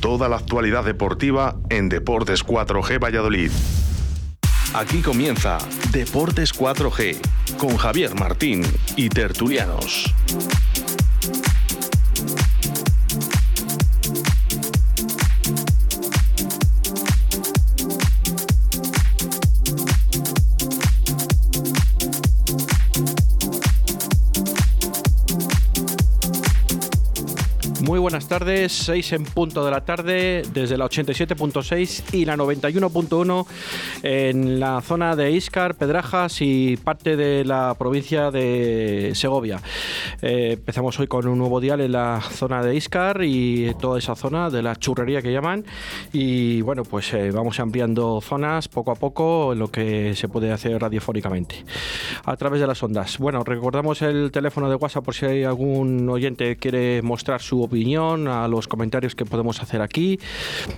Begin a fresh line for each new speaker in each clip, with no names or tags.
Toda la actualidad deportiva en Deportes 4G Valladolid. Aquí comienza Deportes 4G con Javier Martín y Tertulianos.
Tardes, 6 en punto de la tarde desde la 87.6 y la 91.1 en la zona de Iscar, Pedrajas y parte de la provincia de Segovia. Eh, empezamos hoy con un nuevo dial en la zona de Iscar y toda esa zona de la churrería que llaman y bueno pues eh, vamos ampliando zonas poco a poco en lo que se puede hacer radiofónicamente a través de las ondas. Bueno, recordamos el teléfono de WhatsApp por si hay algún oyente que quiere mostrar su opinión a los comentarios que podemos hacer aquí.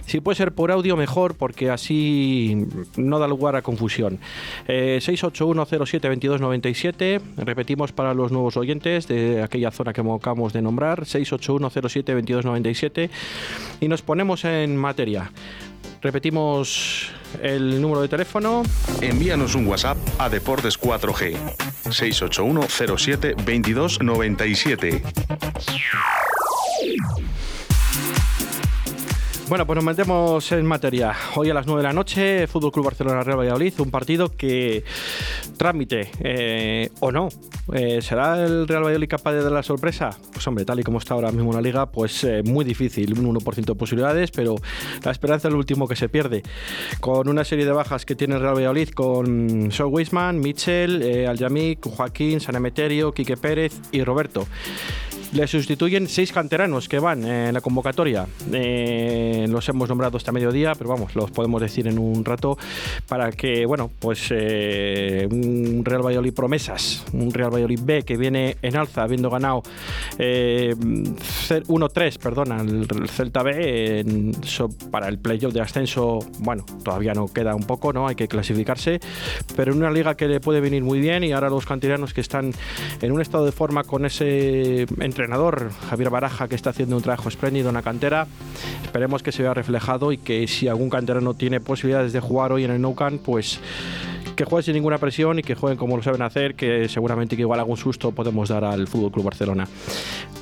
Si puede ser por audio, mejor, porque así no da lugar a confusión. Eh, 681072297, repetimos para los nuevos oyentes de aquella zona que acabamos de nombrar, 681072297, y nos ponemos en materia. Repetimos el número de teléfono.
Envíanos un WhatsApp a Deportes 4G 681 07 22 97.
Bueno, pues nos metemos en materia. Hoy a las 9 de la noche, Fútbol Club Barcelona Real Valladolid, un partido que trámite eh, o no. Eh, ¿Será el Real Valladolid capaz de dar la sorpresa? Pues hombre, tal y como está ahora mismo la liga, pues eh, muy difícil, un 1% de posibilidades, pero la esperanza es lo último que se pierde. Con una serie de bajas que tiene el Real Valladolid con Saul Weisman, Mitchell, Aljamic, Joaquín, Sanemeterio, Quique Pérez y Roberto. Le sustituyen seis canteranos que van en la convocatoria. Eh, los hemos nombrado hasta mediodía, pero vamos, los podemos decir en un rato para que, bueno, pues eh, un Real Valladolid promesas, un Real Valladolid B que viene en alza, habiendo ganado eh, 1-3, perdona, el Celta B en, so, para el playoff de ascenso. Bueno, todavía no queda un poco, ¿no? Hay que clasificarse, pero en una liga que le puede venir muy bien y ahora los canteranos que están en un estado de forma con ese entre entrenador Javier Baraja que está haciendo un trabajo espléndido en la cantera. Esperemos que se vea reflejado y que si algún canterano tiene posibilidades de jugar hoy en el Nou Camp, pues que jueguen sin ninguna presión y que jueguen como lo saben hacer, que seguramente que igual algún susto podemos dar al Fútbol Club Barcelona.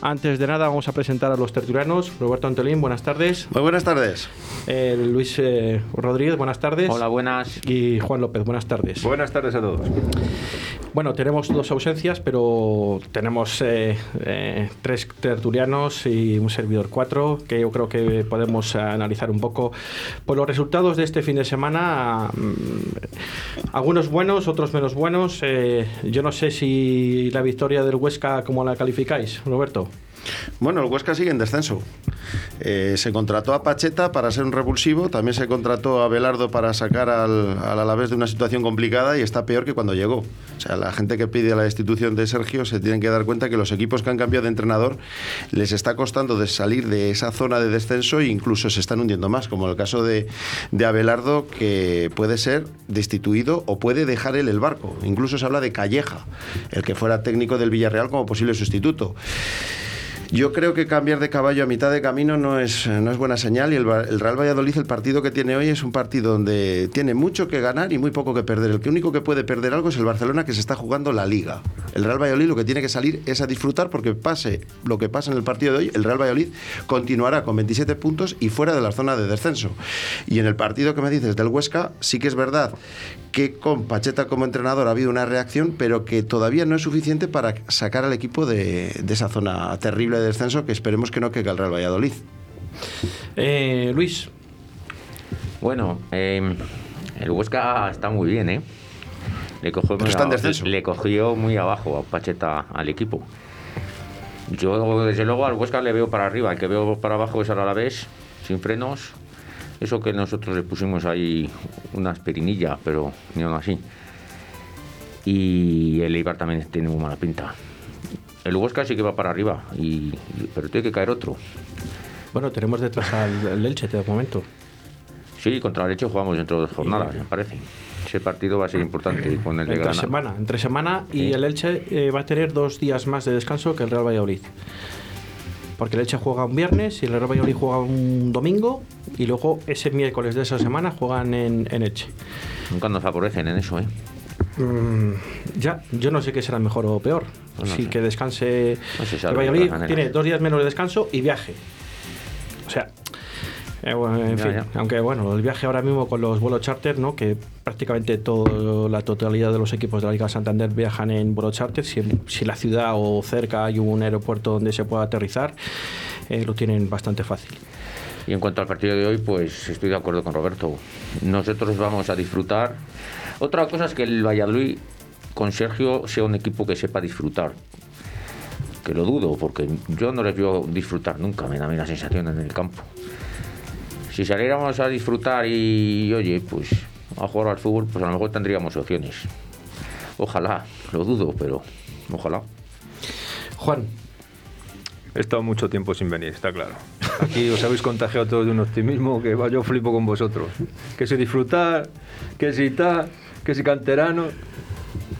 Antes de nada, vamos a presentar a los tertulianos. Roberto Antolín, buenas tardes.
Muy buenas tardes.
Eh, Luis eh, Rodríguez, buenas tardes.
Hola, buenas.
Y Juan López, buenas tardes.
Buenas tardes a todos.
Bueno, tenemos dos ausencias, pero tenemos eh, eh, tres tertulianos y un servidor cuatro, que yo creo que podemos analizar un poco por los resultados de este fin de semana. Mm, algunos buenos, otros menos buenos. Eh, yo no sé si la victoria del Huesca, ¿cómo la calificáis, Roberto?
Bueno, el Huesca sigue en descenso. Eh, se contrató a Pacheta para ser un revulsivo, también se contrató a Belardo para sacar al, al Alavés de una situación complicada y está peor que cuando llegó. O sea, la gente que pide la destitución de Sergio se tienen que dar cuenta que los equipos que han cambiado de entrenador les está costando de salir de esa zona de descenso e incluso se están hundiendo más, como el caso de, de Abelardo, que puede ser destituido o puede dejar él el barco. Incluso se habla de Calleja, el que fuera técnico del Villarreal como posible sustituto. Yo creo que cambiar de caballo a mitad de camino no es, no es buena señal y el, Real Valladolid, el partido que tiene hoy, es un partido donde tiene mucho que ganar y muy poco que perder. El que único que puede perder algo es el Barcelona que se está jugando la liga. El Real Valladolid lo que tiene que salir es a disfrutar porque pase lo que pasa en el partido de hoy, el Real Valladolid continuará con 27 puntos y fuera de la zona de descenso. Y en el partido que me dices del Huesca, sí que es verdad que con Pacheta como entrenador ha habido una reacción, pero que todavía no es suficiente para sacar al equipo de esa zona terrible de descenso que esperemos que no caiga el Real Valladolid.
Eh, Luis.
Bueno, eh, el Huesca está muy bien, ¿eh? Le cogió, muy
está
abajo, le cogió muy abajo a Pacheta al equipo. Yo, desde luego, al Huesca le veo para arriba. El que veo para abajo es al Alavés, sin frenos. Eso que nosotros le pusimos ahí una aspirinilla, pero ni aún así. Y el Eibar también tiene muy mala pinta. El Huesca sí que va para arriba, y, pero tiene que caer otro.
Bueno, tenemos detrás al, al Elche de momento.
Sí, contra el Elche jugamos dentro de dos jornadas, me parece. Ese partido va a ser importante con el de
entre
Granada.
semana, entre semana y
Sí.
el Elche eh, va a tener dos días más de descanso que el Real Valladolid. porque el Elche juega un viernes y el Real Valladolid juega un domingo y luego ese miércoles de esa semana juegan en, en Elche.
Nunca nos favorecen en eso, ¿eh?
Mm, ya, yo no sé qué será mejor o peor.
No
sí,
sé.
que descanse.
No se
el
sabe, de
Valladolid tiene dos días menos de descanso y viaje. O sea, eh, bueno, en
Ya,
fin,
ya.
aunque bueno, el viaje ahora mismo con los vuelos charter, ¿no? Que prácticamente todo, la totalidad de los equipos de la Liga Santander viajan en vuelo charter. Si, si la ciudad o cerca hay un aeropuerto donde se pueda aterrizar, eh, lo tienen bastante fácil.
Y en cuanto al partido de hoy, pues estoy de acuerdo con Roberto. Nosotros vamos a disfrutar. Otra cosa es que el Valladolid con Sergio sea un equipo que sepa disfrutar. Que lo dudo, porque yo no les veo disfrutar nunca, me da a mí la sensación en el campo. Si saliéramos a disfrutar y, oye, pues a jugar al fútbol, pues a lo mejor tendríamos opciones. Ojalá, lo dudo, pero ojalá.
Juan,
He estado mucho tiempo sin venir, está claro. Aquí os habéis contagiado todos de un optimismo que va, yo flipo con vosotros. Que si disfrutar, que si tal, que si canterano,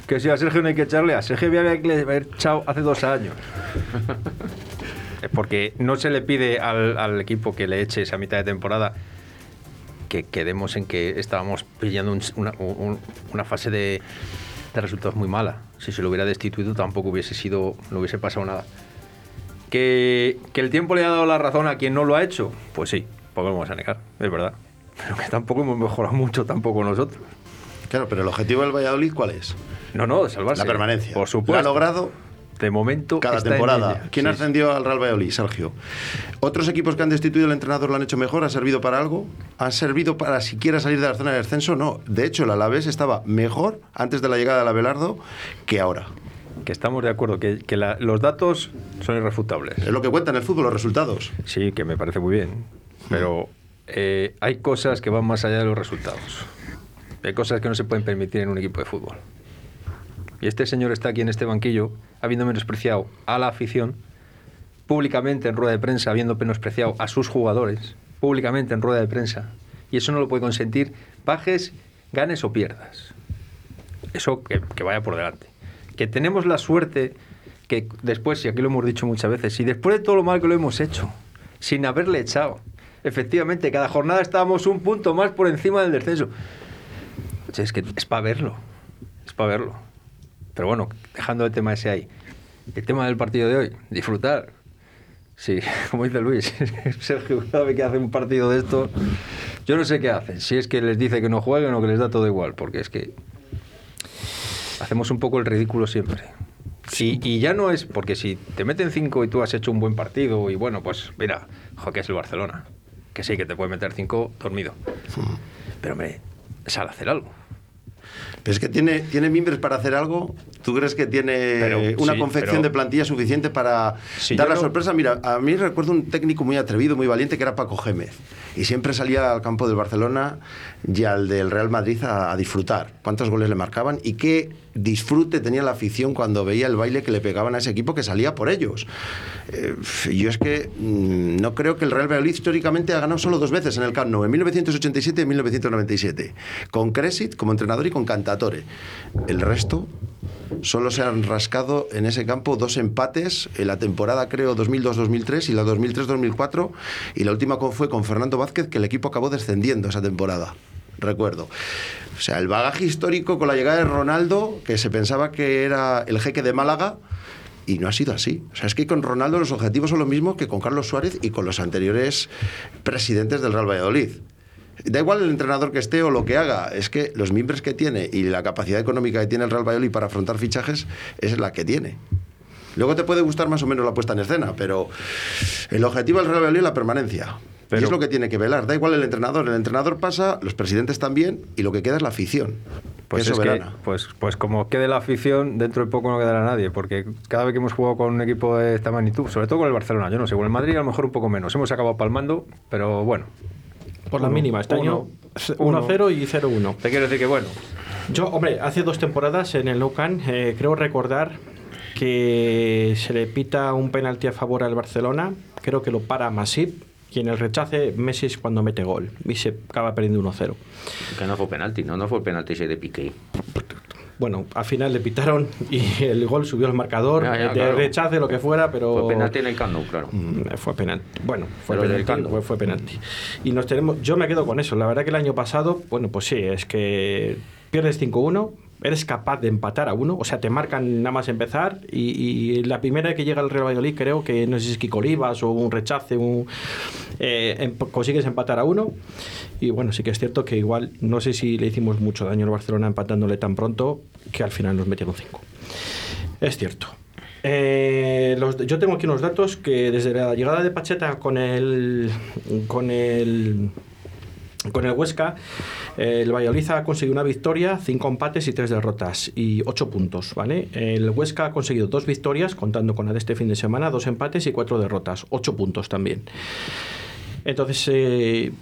que si a Sergio no hay que echarle, a Sergio había que haber echado hace dos años. Porque no se le pide al, equipo que le eche esa mitad de temporada que quedemos en que estábamos pillando un- una, un- una fase de, resultados muy mala. Si se lo hubiera destituido tampoco hubiese sido, no hubiese pasado nada. ¿Que, ¿Que el tiempo le ha dado la razón a quien no lo ha hecho? Pues sí, pues lo vamos a negar, es verdad. Pero que tampoco hemos mejorado mucho tampoco nosotros.
Claro, pero el objetivo del Valladolid, ¿cuál es?
No, no, de salvarse.
La permanencia.
Por
Lo ha
supuesto.
logrado
De momento.
cada
está en
temporada.
ella.
¿Quién
Sí,
ascendió al Real Valladolid, Sergio? ¿Otros equipos que han destituido al entrenador lo han hecho mejor? ¿Ha servido para algo? ¿Ha servido para siquiera salir de la zona de descenso? No. De hecho, el Alavés estaba mejor antes de la llegada de Abelardo que ahora.
Que estamos de acuerdo, que, que la- los datos son irrefutables.
Es lo que cuenta en el fútbol, los resultados.
Sí, que me parece muy bien. Pero eh, hay cosas que van más allá de los resultados. Hay cosas que no se pueden permitir en un equipo de fútbol. Y este señor está aquí en este banquillo, habiendo menospreciado a la afición, públicamente en rueda de prensa, habiendo menospreciado a sus jugadores, públicamente en rueda de prensa. Y eso no lo puede consentir, bajes, ganes o pierdas. Eso que, que vaya por delante. Que tenemos la suerte que después, y aquí lo hemos dicho muchas veces, y después de todo lo mal que lo hemos hecho, sin haberle echado, efectivamente, cada jornada estábamos un punto más por encima del descenso. Es que es para verlo, es para verlo. Pero bueno, dejando el tema ese ahí, el tema del partido de hoy, disfrutar. Sí, como dice Luis, Sergio vez que hace un partido de esto, yo no sé qué hacen, si es que les dice que no jueguen o que les da todo igual, porque es que hacemos un poco el ridículo siempre. Y, y ya no es porque si te meten cinco y tú has hecho un buen partido y bueno, pues mira, jo, que es el Barcelona. Que sí, que te puede meter cinco dormido. Pero me sale a hacer algo.
Pero es que tiene, tiene mimbres para hacer algo. ¿Tú crees que tiene
Pero,
una
sí,
confección
pero-
de plantilla suficiente para
Sí,
dar la
no-
sorpresa? Mira, a mí recuerdo un técnico muy atrevido, muy valiente, que era Paco Gémez. Y siempre salía al campo del Barcelona y al del Real Madrid a, a disfrutar. ¿Cuántos goles le marcaban? Y qué disfrute tenía la afición cuando veía el baile que le pegaban a ese equipo que salía por ellos. Eh, yo es que mm, no creo que el Real Valladolid históricamente ha ganado solo dos veces en el Camp Nou, en 1987 y en 1997. Con Cresit como entrenador y con Cantatore. El resto solo se han rascado en ese campo dos empates en la temporada, creo, 2002-2003 y la 2003-2004. Y la última fue con Fernando Vázquez, que el equipo acabó descendiendo esa temporada. Recuerdo. O sea, el bagaje histórico con la llegada de Ronaldo, que se pensaba que era el jeque de Málaga, y no ha sido así. O sea, es que con Ronaldo los objetivos son los mismos que con Carlos Suárez y con los anteriores presidentes del Real Valladolid. Da igual el entrenador que esté o lo que haga, es que los miembros que tiene y la capacidad económica que tiene el Real Valladolid para afrontar fichajes es la que tiene. Luego te puede gustar más o menos la puesta en escena, pero el objetivo del Real Valladolid es la permanencia. Y
Pero-
es lo que tiene que velar. Da igual el entrenador, el entrenador pasa, los presidentes también, y lo que queda es la afición.
Pues
que
es
es
que,
soberana.
pues, pues como quede la afición, dentro de poco no quedará nadie, porque cada vez que hemos jugado con un equipo de esta magnitud, sobre todo con el Barcelona, yo no sé, con el Madrid a lo mejor un poco menos, hemos acabado palmando, pero bueno.
Por la
Uno,
mínima, este año
uno,
1-0 y 0-1.
Te quiero decir que bueno,
Yo, hombre, hace dos temporadas en el Nou Camp, eh, creo recordar que se le pita un penalti a favor al Barcelona, creo que lo para Masip, y en el rechace Messi es cuando mete gol y se acaba perdiendo 1-0.
Que no fue penalti, ¿no? No fue penalti ese de Piqué.
bueno, al final le pitaron y el gol subió al marcador,
ya,
de
claro.
rechace, lo que fuera, pero...
Fue penalti en el Camp Nou, claro.
Mm, Fue penalti. Bueno, fue
Pero
penalti, fue penalti. Y nos tenemos, yo me quedo con eso. La verdad que el año pasado, bueno, pues sí, es que pierdes 5-1, eres capaz de empatar a uno, o sea, te marcan nada más empezar y, la primera que llega el Real Valladolid creo que no sé si es Kiko Olivas o un rechace, eh, em- consigues empatar a uno y bueno, sí que es cierto que igual no sé si le hicimos mucho daño al Barcelona empatándole tan pronto que al final nos metieron 5. Es cierto. Eh, yo tengo aquí unos datos que desde la llegada de Pacheta con el con el con el Huesca, eh, el Valladolid ha conseguido una victoria, cinco empates y tres derrotas y ocho puntos, ¿vale? El Huesca ha conseguido dos victorias, contando con la de este fin de semana, dos empates y cuatro derrotas, ocho puntos también. Entonces, eh,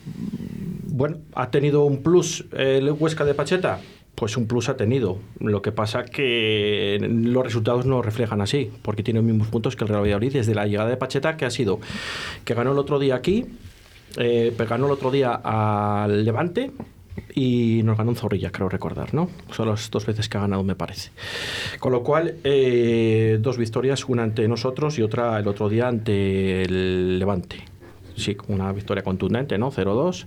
bueno, ¿ha tenido un plus el Huesca de Pacheta? Pues un plus ha tenido. Lo que pasa que los resultados no reflejan así, porque tiene los mismos puntos que el Real Valladolid desde la llegada de Pacheta, que ha sido que ganó el otro día aquí, eh, ganó el otro día al Levante y nos ganó un Zorrilla, creo recordar, ¿no? Son las dos veces que ha ganado, me parece. Con lo cual, eh, dos victorias, una ante nosotros y otra el otro día ante el Levante. Sí, una victoria contundente, ¿no? 0-2.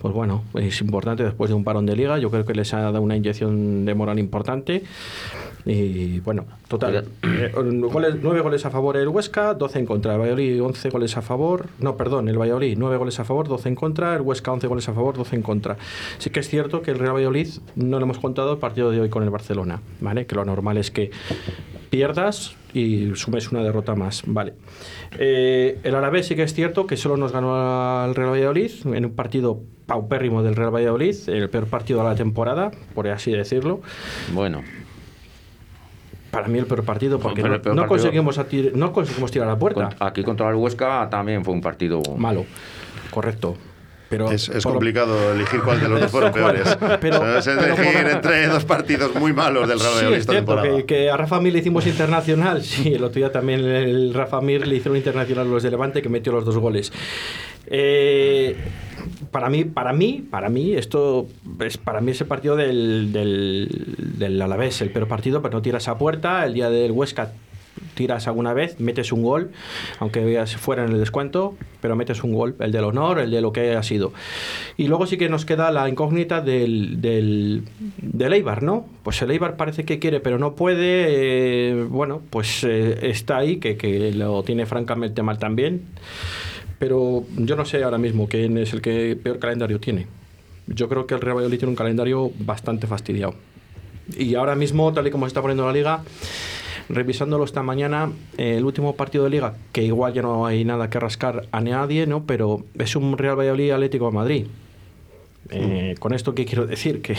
Pues bueno, es importante después de un parón de liga. Yo creo que les ha dado una inyección de moral importante. Y bueno, total. eh, goles- nueve goles a favor el Huesca, 12 en contra. El Valladolid, 11 goles a favor. No, perdón, el Valladolid, 9 goles a favor, 12 en contra. El Huesca, 11 goles a favor, 12 en contra. Sí que es cierto que el Real Valladolid no le hemos contado el partido de hoy con el Barcelona, ¿vale? Que lo normal es que pierdas y sumes una derrota más, vale. Eh, el Alavés sí que es cierto que solo nos ganó al Real Valladolid en un partido paupérrimo del Real Valladolid, el peor partido de la temporada, por así decirlo.
Bueno,
Para mí el peor partido porque no,
el peor
no
partido-
conseguimos, atir- no conseguimos tirar a la puerta.
aquí contra el Huesca también fue un partido
Malo, correcto. Pero
Es, es
por
complicado elegir cuál de los dos fueron peores.
Pero-
O sea, es elegir entre dos partidos muy malos del Real
Sí, es
esta temporada.
que, que a Rafa Mir le hicimos internacional. Sí, el otro día también el Rafa Mir le hicieron internacional los de Levante que metió los dos goles. Eh, para mí, para mí, para mí, esto es para mí ese partido del, del, del Alavés, el peor partido, pero no tiras a puerta. El día del Huesca tiras alguna vez, metes un gol, aunque fuera en el descuento, pero metes un gol, el del honor, el de lo que ha sido. Y luego sí que nos queda la incógnita del, del, del Eibar, ¿no? Pues el Eibar parece que quiere, pero no puede. eh, bueno, pues eh, está ahí, que, que lo tiene francamente mal también. Pero yo no sé ahora mismo quién es el que peor calendario tiene. Yo creo que el Real Valladolid tiene un calendario bastante fastidiado. Y ahora mismo, tal y como se está poniendo la liga, revisándolo esta mañana, eh, el último partido de liga, que igual ya no hay nada que rascar a nadie, ¿no? Pero es un Real Valladolid Atlético de Madrid. Eh, Con esto, ¿qué quiero decir? Que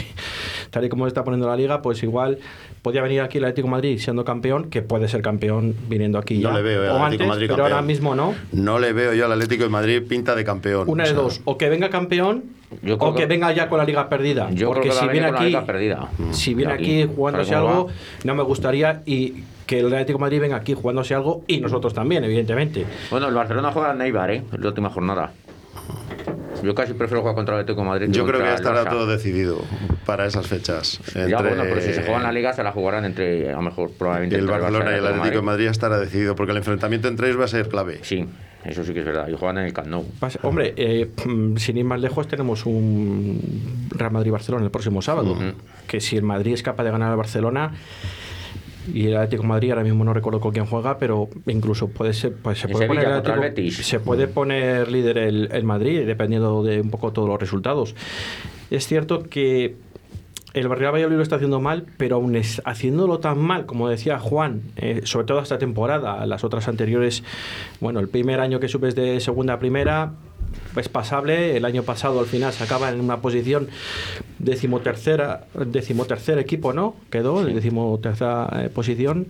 tal y como se está poniendo la liga, pues igual podía venir aquí el Atlético de Madrid siendo campeón, que puede ser campeón viniendo aquí
No
ya.
le veo,
o
Atlético
antes,
de Madrid
pero
campeón.
ahora mismo no.
No le veo yo al Atlético de Madrid pinta de campeón.
Una
O
de
sea,
dos, o que venga campeón
Yo creo
o que
que-
venga ya con la liga perdida.
yo
Porque
creo que
si
va a
viene
venir con la
aquí,
liga perdida.
si viene aquí jugándose algo,
va.
no me gustaría y que el Atlético de Madrid venga aquí jugándose algo y nosotros también, evidentemente.
Bueno, el Barcelona juega en Eibar, ¿eh? En la última jornada. Yo casi prefiero jugar contra el Atlético de Madrid.
Yo creo que ya
el
estará todo decidido para esas fechas.
Ya,
Entre
bueno, pero si se juega en la Liga se la jugarán entre, a lo mejor, probablemente
el Barcelona y
Barça
el Atlético de Madrid estará decidido, porque el enfrentamiento entre ellos va a ser clave.
Sí, eso sí que es verdad. Y juegan en el Camp Nou.
Hombre, eh, mm, sin ir más lejos, tenemos un Real Madrid-Barcelona el próximo sábado. Que si el Madrid es capaz de ganar al Barcelona y el Atlético de Madrid, ahora mismo no recuerdo con quién juega, pero incluso puede ser, pues se puede poner Atlético-
Betis.
se puede poner líder el, el Madrid, dependiendo de un poco todos los resultados. Es cierto que el Real Valladolid lo está haciendo mal, pero aún es, haciéndolo tan mal, como decía Juan, eh, sobre todo esta temporada, las otras anteriores, bueno, el primer año que subes de segunda a primera es pasable, el año pasado al final se acaba en una posición decimotercera, decimotercer equipo, ¿no? Quedó, en decimotercera eh, posición.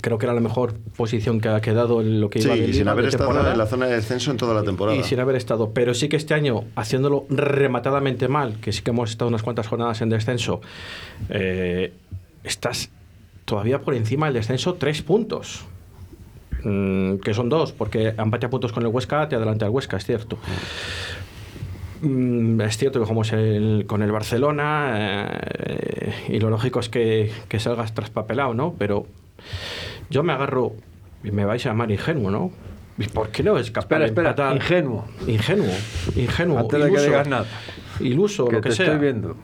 Creo que era la mejor posición que ha quedado en lo que
Sí,
iba de
y sin haber
de
estado
temporada.
en la zona de descenso en toda la temporada.
Y sin haber estado. Pero sí que este año, haciéndolo rematadamente mal, que sí que hemos estado unas cuantas jornadas en descenso, eh, estás todavía por encima del descenso tres puntos. Mm, que son dos, porque empate a puntos con el Huesca te adelanta el Huesca, es cierto. Mm, es cierto que jugamos el- con el Barcelona eh, y lo lógico es que, que salgas traspapelado, ¿no? Pero yo me agarro y me vais a llamar ingenuo, ¿no? ¿Y por qué no es capaz
Espera, espera,
empatar?
ingenuo.
Ingenuo, ingenuo.
Antes de que
iluso,
digas nada.
Iluso,
que
lo que
te
sea.
estoy viendo.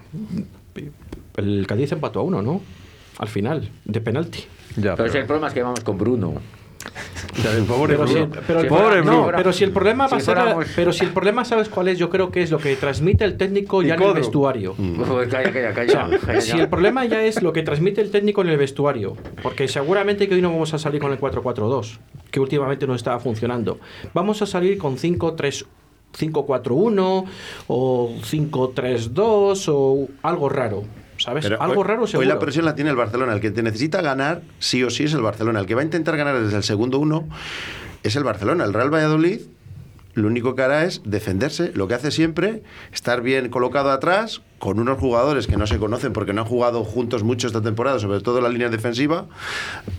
El Cádiz empató a uno, ¿no? Al final, de penalti.
Ya,
Pero si el problema es que vamos con Bruno.
El pobre
Pero si, pero, el-
fuera-
no,
si
pero si el problema va a ser, pero si el problema sabes cuál es, yo creo que es lo que transmite el técnico ya en el vestuario.
Calla, calla,
O
calla.
sea,
calla
si el problema ya es lo que transmite el técnico en el vestuario, porque seguramente que hoy no vamos a salir con el 4-4-2, que últimamente no estaba funcionando. Vamos a salir con 5-3 5-4-1 o 5-3-2 o algo raro, ¿sabes?
Pero
algo
hoy-
raro seguro.
Hoy la presión la tiene el Barcelona. El que te necesita ganar, sí o sí, es el Barcelona. El que va a intentar ganar desde el segundo uno es el Barcelona. El Real Valladolid lo único que hará es defenderse, lo que hace siempre, estar bien colocado atrás, con unos jugadores que no se conocen porque no han jugado juntos mucho esta temporada, sobre todo la línea defensiva,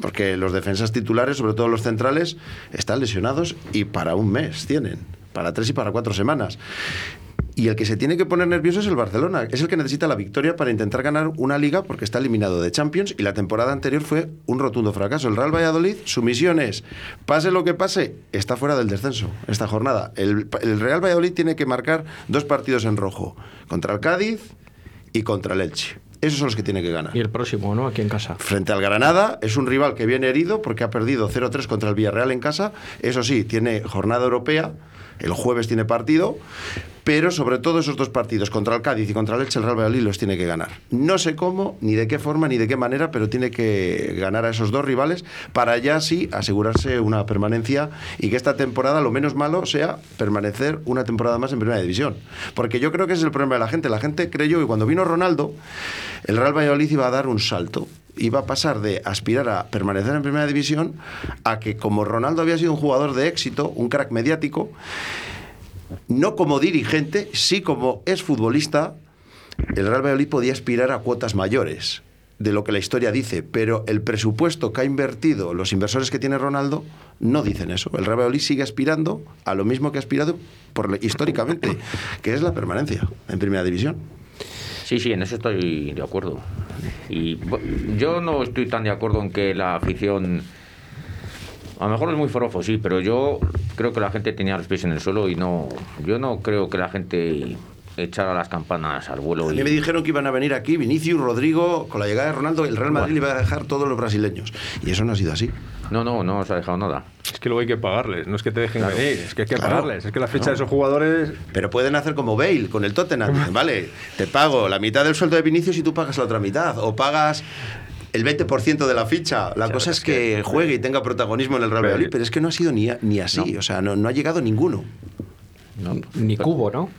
porque los defensas titulares, sobre todo los centrales, están lesionados y para un mes tienen, para tres y para cuatro semanas. Y el que se tiene que poner nervioso es el Barcelona. Es el que necesita la victoria para intentar ganar una liga porque está eliminado de Champions y la temporada anterior fue un rotundo fracaso. El Real Valladolid, su misión es, pase lo que pase, está fuera del descenso esta jornada. El, el Real Valladolid tiene que marcar dos partidos en rojo, contra el Cádiz y contra el Elche. Esos son los que tiene que ganar.
Y el próximo, ¿no? Aquí en casa.
Frente al Granada, es un rival que viene herido porque ha perdido 0-3 contra el Villarreal en casa. Eso sí, tiene jornada europea, el jueves tiene partido, pero sobre todo esos dos partidos, contra el Cádiz y contra el Elche, el Real Valladolid los tiene que ganar. No sé cómo, ni de qué forma, ni de qué manera, pero tiene que ganar a esos dos rivales para ya sí asegurarse una permanencia y que esta temporada lo menos malo sea permanecer una temporada más en Primera División. Porque yo creo que ese es el problema de la gente. La gente creyó que cuando vino Ronaldo, el Real Valladolid iba a dar un salto iba a pasar de aspirar a permanecer en primera división a que como Ronaldo había sido un jugador de éxito, un crack mediático, no como dirigente, sí como es futbolista, el Real Valladolid podía aspirar a cuotas mayores de lo que la historia dice, pero el presupuesto que ha invertido los inversores que tiene Ronaldo no dicen eso. El Real Valladolid sigue aspirando a lo mismo que ha aspirado históricamente, que es la permanencia en primera división.
Sí, sí, en eso estoy de acuerdo. Y yo no estoy tan de acuerdo en que la afición. A lo mejor es muy forofo, sí, pero yo creo que la gente tenía los pies en el suelo y no. Yo no creo que la gente echara las campanas al vuelo.
A
y-
mí me dijeron que iban a venir aquí Vinicius, Rodrigo, con la llegada de Ronaldo, el Real Madrid le iba a dejar todos los brasileños. Y eso no ha sido así.
No, no, no os ha dejado nada.
Es que luego hay que pagarles, no es que te dejen
Claro.
venir, es que hay que
Claro.
pagarles. Es que la fecha de esos jugadores.
Pero pueden hacer como Bale con el Tottenham. Vale, te pago la mitad del sueldo de Vinicius y tú pagas la otra mitad. O pagas el 20% de la ficha. La cosa es
es
que,
que-
juegue y tenga protagonismo en el Real Valladolid, pero es que no ha sido ni, ni así. O sea, no, no ha llegado ninguno.
No,
Ni
pero-
Cubo, ¿no?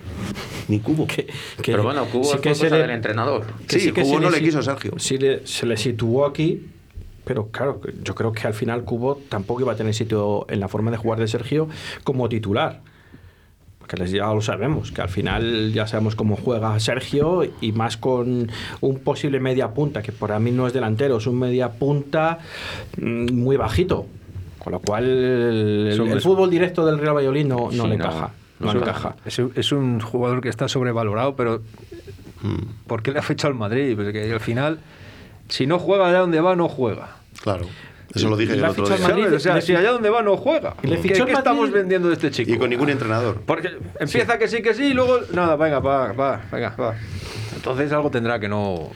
Ni Cubo.
Que- que-
Pero bueno, Cubo
sí
es
que
cosa
se le-
del entrenador.
que
Sí,
que
Cubo no le
si-
quiso Sergio.
sí le- se le situó aquí, pero claro, yo creo que al final Cubo tampoco iba a tener sitio en la forma de jugar de Sergio como titular. Porque les- ya lo sabemos, que al final ya sabemos cómo juega Sergio y más con un posible media punta, que para mí no es delantero, es un media punta mm, muy bajito. Con lo cual el, fútbol directo del Real Valladolid no, no
Sí,
le
no,
encaja.
No
encaja.
Es un, es un jugador que está sobrevalorado, pero ¿por qué le ha fechado al Madrid? Porque al final, si no juega allá donde va, no juega.
Claro. Eso lo dije
Le
el otro día.
O sea,
le-
si allá donde va, no juega.
le
¿Qué, qué estamos vendiendo de este chico?
Y con ningún entrenador.
Porque empieza que sí, que sí, y luego, nada, venga, va, va, venga, va. Entonces algo tendrá que no.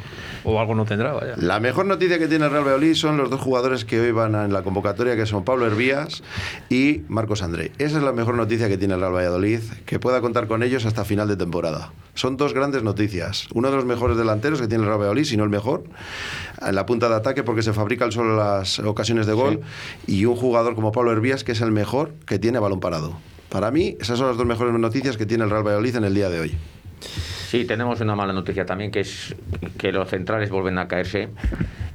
O algo no tendrá, vaya.
La mejor noticia que tiene el Real Valladolid son los dos jugadores que hoy van en la convocatoria, que son Pablo Hervías y Marcos André. Esa es la mejor noticia que tiene el Real Valladolid, que pueda contar con ellos hasta final de temporada. Son dos grandes noticias. Uno de los mejores delanteros que tiene el Real Valladolid, si no el mejor, en la punta de ataque porque se fabrica el solo las ocasiones de gol, y un jugador como Pablo Hervías, que es el mejor que tiene balón parado. Para mí, esas son las dos mejores noticias que tiene el Real Valladolid en el día de hoy.
Sí, tenemos una mala noticia también, que es que los centrales vuelven a caerse.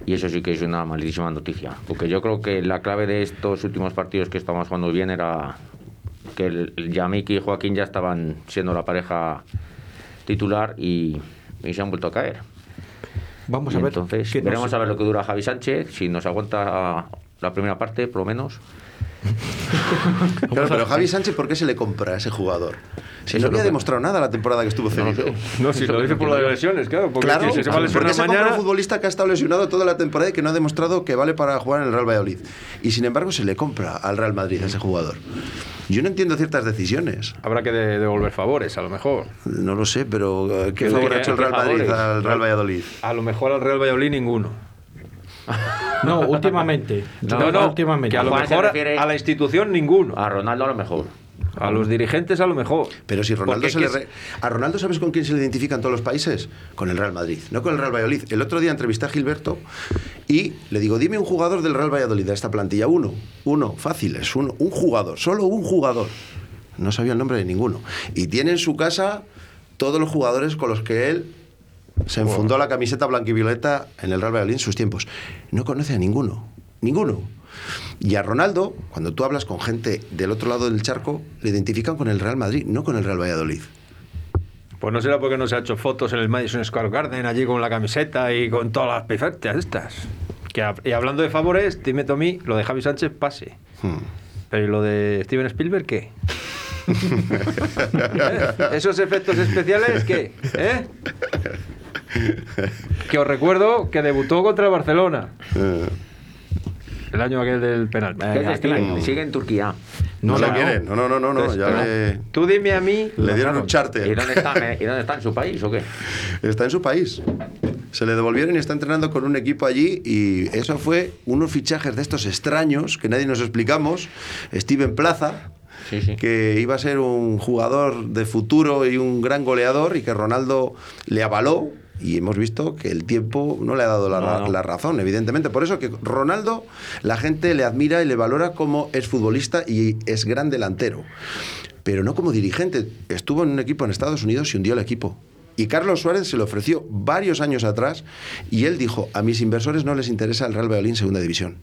Y eso sí que es una malísima noticia. Porque yo creo que la clave de estos últimos partidos que estamos jugando bien era que el, el Yamik y Joaquín ya estaban siendo la pareja titular y, y se han vuelto a caer.
Vamos
Y
a ver.
entonces,
nos-
veremos a ver lo que dura Javi Sánchez, si nos aguanta la primera parte, por lo menos.
Claro, pero Javi Sánchez, ¿por qué se le compra a ese jugador? Si no había demostrado nada la temporada que estuvo cedido.
No, si lo dice por lo de lesiones, claro. Porque
Claro,
si se va a
¿por
lesionar
se
mañana...
un futbolista que ha estado lesionado toda la temporada y que no ha demostrado que vale para jugar en el Real Valladolid? Y sin embargo se le compra al Real Madrid a ese jugador. Yo no entiendo ciertas decisiones.
Habrá que de- devolver favores, a lo mejor.
No lo sé, pero eh, ¿qué
¿Qué-
favor ha hecho el Real Madrid
favores?
al Real Valladolid?
A lo mejor al Real Valladolid ninguno.
No, últimamente.
No, no,
últimamente.
que a lo
Juan
mejor
refiere-
a la institución ninguno.
A Ronaldo a lo mejor.
A los dirigentes a lo mejor.
Pero si Ronaldo
Porque
se le re- a Ronaldo sabes con quién se le identifica en todos los países, con el Real Madrid, no con el Real Valladolid. El otro día entrevisté a Gilberto y le digo, dime un jugador del Real Valladolid de esta plantilla, uno, uno, fácil, es uno, un jugador, solo un jugador. No sabía el nombre de ninguno. Y tiene en su casa todos los jugadores con los que él se enfundó la camiseta blanquivioleta en el Real Valladolid en sus tiempos. No conoce a ninguno, ninguno. Y a Ronaldo, cuando tú hablas con gente del otro lado del charco, le identifican con el Real Madrid, no con el Real Valladolid.
Pues no será porque no se ha hecho fotos en el Madison Square Garden allí con la camiseta y con todas las perfectas estas. Que, y hablando de favores, dime mí, lo de Javi Sánchez pase.
Hmm.
Pero ¿y lo de Steven Spielberg qué? ¿Eh? ¿Esos efectos especiales qué? ¿Eh? Que os recuerdo que debutó contra el Barcelona.
Eh,
El año aquel del penal.
Sigue en Turquía.
No,
No,
lo
no.
quieren, no, no, no, no, no,
Entonces,
ya le,
Tú dime a mí.
le dieron un
¿Y
charter.
dónde está, ¿Y dónde está? ¿En su país o qué?
Está en su país. Se le devolvieron y está entrenando con un equipo allí y eso fue unos fichajes de estos extraños que nadie nos explicamos. Steven Plaza,
Sí, sí.
que iba a ser un jugador de futuro y un gran goleador y que Ronaldo le avaló y hemos visto que el tiempo no le ha dado la,
No,
ra-
no.
la razón, evidentemente. Por eso que Ronaldo la gente le admira y le valora como es futbolista y es gran delantero, pero no como dirigente. Estuvo en un equipo en Estados Unidos y hundió el equipo. Y Carlos Suárez se le ofreció varios años atrás y él dijo, a mis inversores no les interesa el Real Valladolid en segunda división.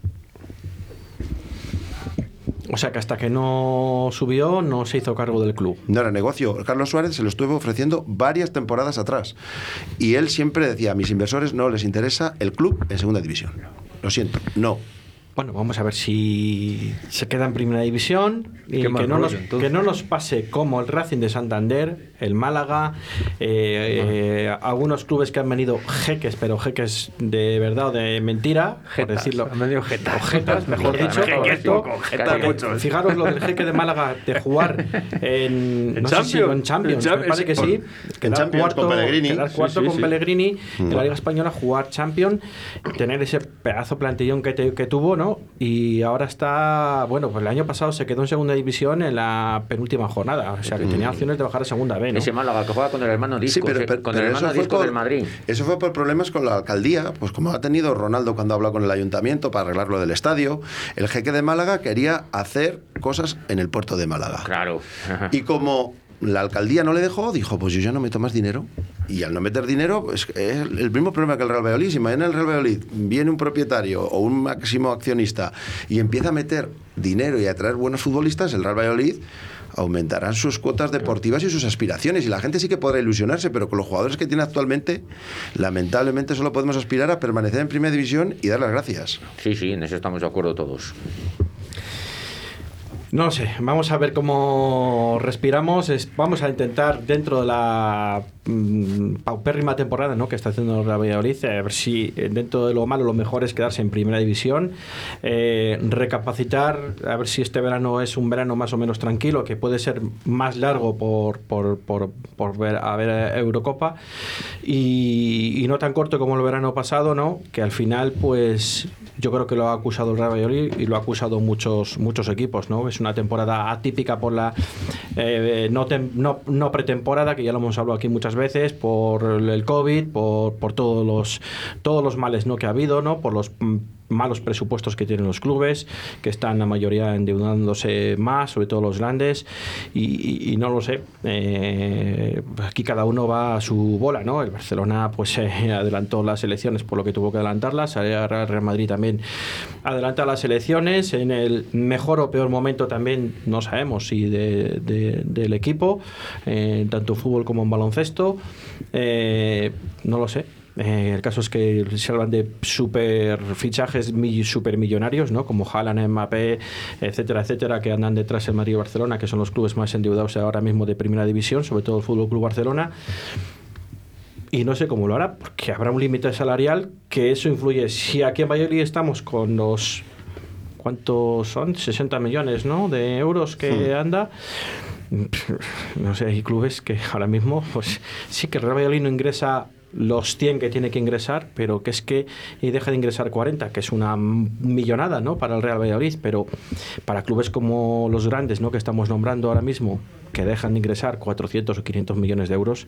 O sea que hasta que no subió no se hizo cargo del club.
No era negocio. Carlos Suárez se lo estuvo ofreciendo varias temporadas atrás. Y él siempre decía, a mis inversores no les interesa el club en segunda división. Lo siento, no.
Bueno, vamos a ver si se queda en primera división y que no, nos,
rollo,
que no nos pase como el Racing de Santander, el Málaga, eh, eh, algunos clubes que han venido jeques, pero jeques de verdad o de mentira, por
Jetas,
decirlo.
han venido jetas.
O jetas, mejor
Jetas,
dicho.
jeques, jetas
Porque. Fijaros lo del jeque de Málaga de jugar en,
En
no sé si
Champions.
en Champions,
En
me
Champions,
parece que
sí.
sí. Quedar
Champions
cuarto,
con Pellegrini.
quedar
Sí,
cuarto
sí,
con
sí.
Pellegrini en la Liga Española, jugar Champions, tener ese pedazo plantillón que, te- que tuvo, ¿no? Y ahora está, bueno, pues el año pasado se quedó en segunda división en la penúltima jornada, o sea que tenía opciones de bajar a segunda B, ¿no?
Ese Málaga que juega con el hermano
Sí,
Disco,
pero,
se-
pero-
con
pero
el hermano Disco
por,
del Madrid.
Eso fue por problemas con la alcaldía, pues como ha tenido Ronaldo cuando ha hablado con el ayuntamiento para arreglar lo del estadio, el jeque de Málaga quería hacer cosas en el puerto de Málaga.
Claro.
Y como la alcaldía no le dejó, dijo, pues yo ya no meto más dinero. Y al no meter dinero, pues, es el mismo problema que el Real Valladolid. Si mañana el Real Valladolid viene un propietario o un máximo accionista y empieza a meter dinero y a traer buenos futbolistas, el Real Valladolid aumentarán sus cuotas deportivas y sus aspiraciones. Y la gente sí que podrá ilusionarse, pero con los jugadores que tiene actualmente, lamentablemente solo podemos aspirar a permanecer en primera división y dar las gracias.
Sí, sí, en eso estamos de acuerdo todos.
No sé, vamos a ver cómo respiramos. Es- vamos a intentar, dentro de la mm, paupérrima temporada ¿no? que está haciendo el Valladolid, a ver si eh, dentro de lo malo lo mejor es quedarse en primera división, eh, recapacitar, a ver si este verano es un verano más o menos tranquilo, que puede ser más largo por, por, por, por ver, a ver eh, Eurocopa, y, y no tan corto como el verano pasado, ¿no? que al final, pues yo creo que lo ha acusado el Real Valladolid y lo ha acusado muchos, muchos equipos. ¿no? Es una temporada atípica por la eh, no, tem- no, pretemporada, que ya lo hemos hablado aquí muchas veces, por el COVID, por, por todos los todos los males ¿no? que ha habido, ¿no? por los malos presupuestos que tienen los clubes, que están la mayoría endeudándose más, sobre todo los grandes, y, y- no lo sé. eh, aquí cada uno va a su bola, ¿no? El Barcelona pues eh, adelantó las elecciones por lo que tuvo que adelantarlas, el Real Madrid también adelanta las elecciones, en el mejor o peor momento también no sabemos si de- de- del equipo, eh, tanto en fútbol como en baloncesto, eh, no lo sé. Eh, el caso es que se hablan de super fichajes super millonarios, ¿no? Como Haaland, Mbappé, etcétera, etcétera, que andan detrás del Madrid y Barcelona, que son los clubes más endeudados ahora mismo de primera división, sobre todo el Fútbol Club Barcelona y no sé cómo lo hará, porque habrá un límite salarial que eso influye. Si aquí en Valladolid estamos con los. ¿Cuántos son? 60 millones ¿no? de euros que hmm. anda. No sé, hay clubes que ahora mismo, pues sí que el Real Valladolid no ingresa los 100 que tiene que ingresar, pero que es que y deja de ingresar 40, que es una millonada ¿no? para el Real Valladolid, pero para clubes como los grandes ¿no? que estamos nombrando ahora mismo, que dejan de ingresar 400 o 500 millones de euros,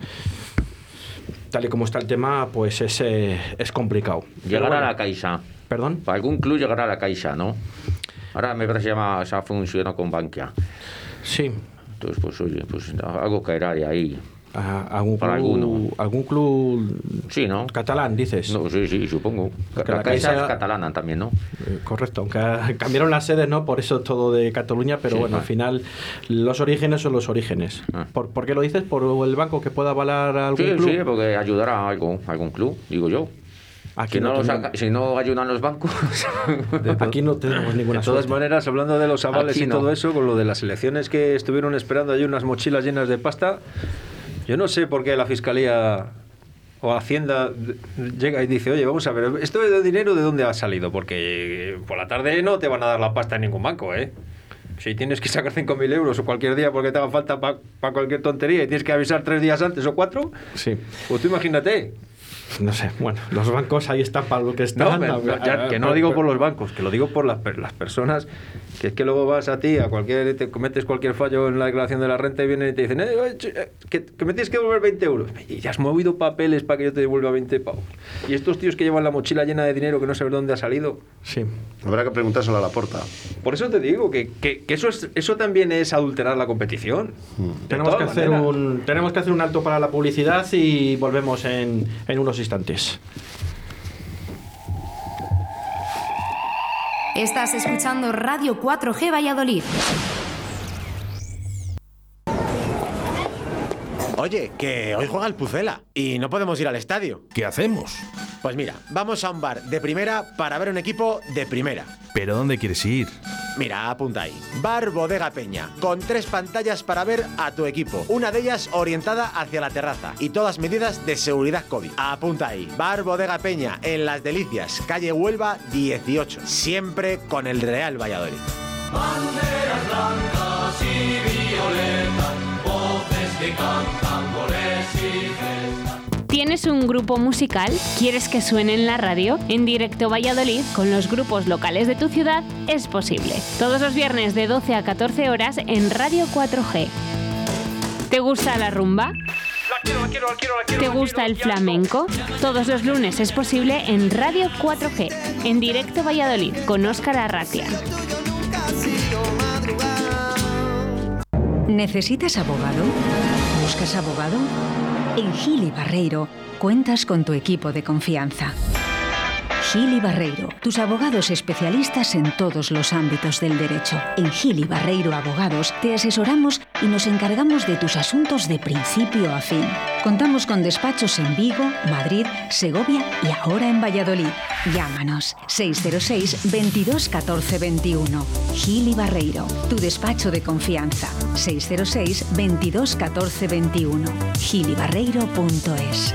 tal y como está el tema, pues es, eh, es complicado.
Llegará a la Caixa.
¿Perdón?
Para algún club llegará a la Caixa, ¿no? Ahora me parece que se llama, se ha funcionado con Bankia.
Sí.
Entonces, pues oye, pues algo caerá de ahí
algún club, alguno. algún club
sí, ¿no?
catalán, dices.
No, sí, sí, supongo. la, Caixa es catalana también, ¿no?
Eh, correcto, aunque cambiaron las sedes, ¿no? Por eso todo de Cataluña, pero bueno, al final los orígenes son los orígenes. Ah. ¿Por, ¿Por, qué lo dices? ¿Por el banco que pueda avalar a algún club?
Sí, porque ayudará a algún, algún club, digo yo. Aquí no, si no ayudan los bancos.
Aquí no tenemos ninguna
De todas maneras, hablando de los avales y todo eso, con lo de las elecciones que estuvieron esperando hay unas mochilas llenas de pasta, yo no sé por qué la Fiscalía o Hacienda llega y dice, oye, vamos a ver, ¿esto de dinero de dónde ha salido? Porque por la tarde no te van a dar la pasta en ningún banco, ¿eh? Si tienes que sacar 5.000 euros o cualquier día porque te haga falta para cualquier tontería y tienes que avisar tres días antes o cuatro,
sí.
pues tú imagínate,
no sé, bueno, los bancos ahí están para lo que están.
No, que no lo digo por los bancos, que lo digo por las, las personas, que es que luego vas a ti, a cualquier, te cometes cualquier fallo en la declaración de la renta y vienen y te dicen, eh, eh, que, me tienes que devolver 20 euros. Y ya has movido papeles para que yo te devuelva 20 pavos. Y estos tíos que llevan la mochila llena de dinero que no sabes dónde ha salido.
Sí.
Habrá que preguntárselo a la porta.
Por eso te digo que, que, eso, es, eso también es adulterar la competición.
Hmm. Tenemos, que hacer un, tenemos que hacer un alto para la publicidad y volvemos en, en unos instantes.
Estás escuchando Radio 4G Valladolid.
Oye, que hoy juega el Pucela y no podemos ir al estadio.
¿Qué hacemos?
Pues mira, vamos a un bar de primera para ver un equipo de primera.
¿Pero dónde quieres ir?
Mira, apunta ahí. Bar Bodega Peña, con tres pantallas para ver a tu equipo. Una de ellas orientada hacia la terraza y todas medidas de seguridad COVID. Apunta ahí. Bar Bodega Peña, en Las Delicias, calle Huelva 18. Siempre con el Real Valladolid.
Banderas blancas y violetas, voces que cantan y
¿Tienes un grupo musical? ¿Quieres que suene en la radio? En directo Valladolid, con los grupos locales de tu ciudad, es posible. Todos los viernes de 12 a 14 horas en Radio 4G. ¿Te gusta la rumba? ¿Te gusta el flamenco? Todos los lunes es posible en Radio 4G, en directo Valladolid, con Óscar Arratia.
¿Necesitas abogado? ¿Buscas abogado? En Gili Barreiro cuentas con tu equipo de confianza. Gili Barreiro, tus abogados especialistas en todos los ámbitos del derecho. En Gili Barreiro Abogados te asesoramos y nos encargamos de tus asuntos de principio a fin. Contamos con despachos en Vigo, Madrid, Segovia y ahora en Valladolid. Llámanos 606 22 14 21. Gili Barreiro, tu despacho de confianza. 606 22 14 21. gilibarreiro.es.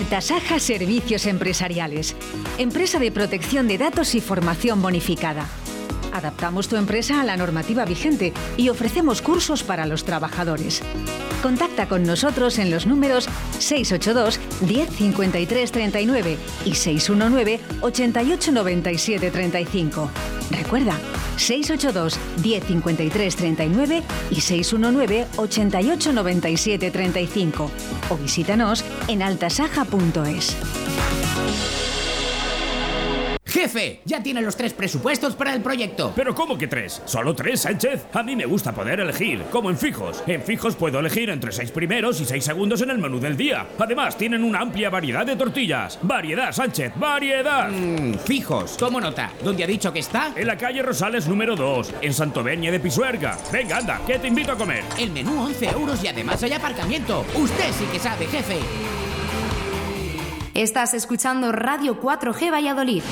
Altasaja Servicios Empresariales. Empresa de protección de datos y formación bonificada Adaptamos tu empresa a la normativa vigente y ofrecemos cursos para los trabajadores. Contacta con nosotros en los números 682 10 39 y 619 88 97 35. Recuerda, 682 10 39 y 619 88 97 35 o visítanos en altasaja.es.
Jefe, ya tiene los tres presupuestos para el proyecto.
¿Pero cómo que tres? ¿Solo tres, Sánchez? A mí me gusta poder elegir, como en Fijos. En Fijos puedo elegir entre seis primeros y seis segundos en el menú del día. Además, tienen una amplia variedad de tortillas. Variedad, Sánchez, variedad.
Mm, fijos, tomo nota. ¿Dónde ha dicho que está?
En la calle Rosales número 2, en Santoveña de Pisuerga. Venga, anda, que te invito a comer.
El menú 11 euros y además hay aparcamiento. Usted sí que sabe, jefe.
Estás escuchando Radio 4G Valladolid.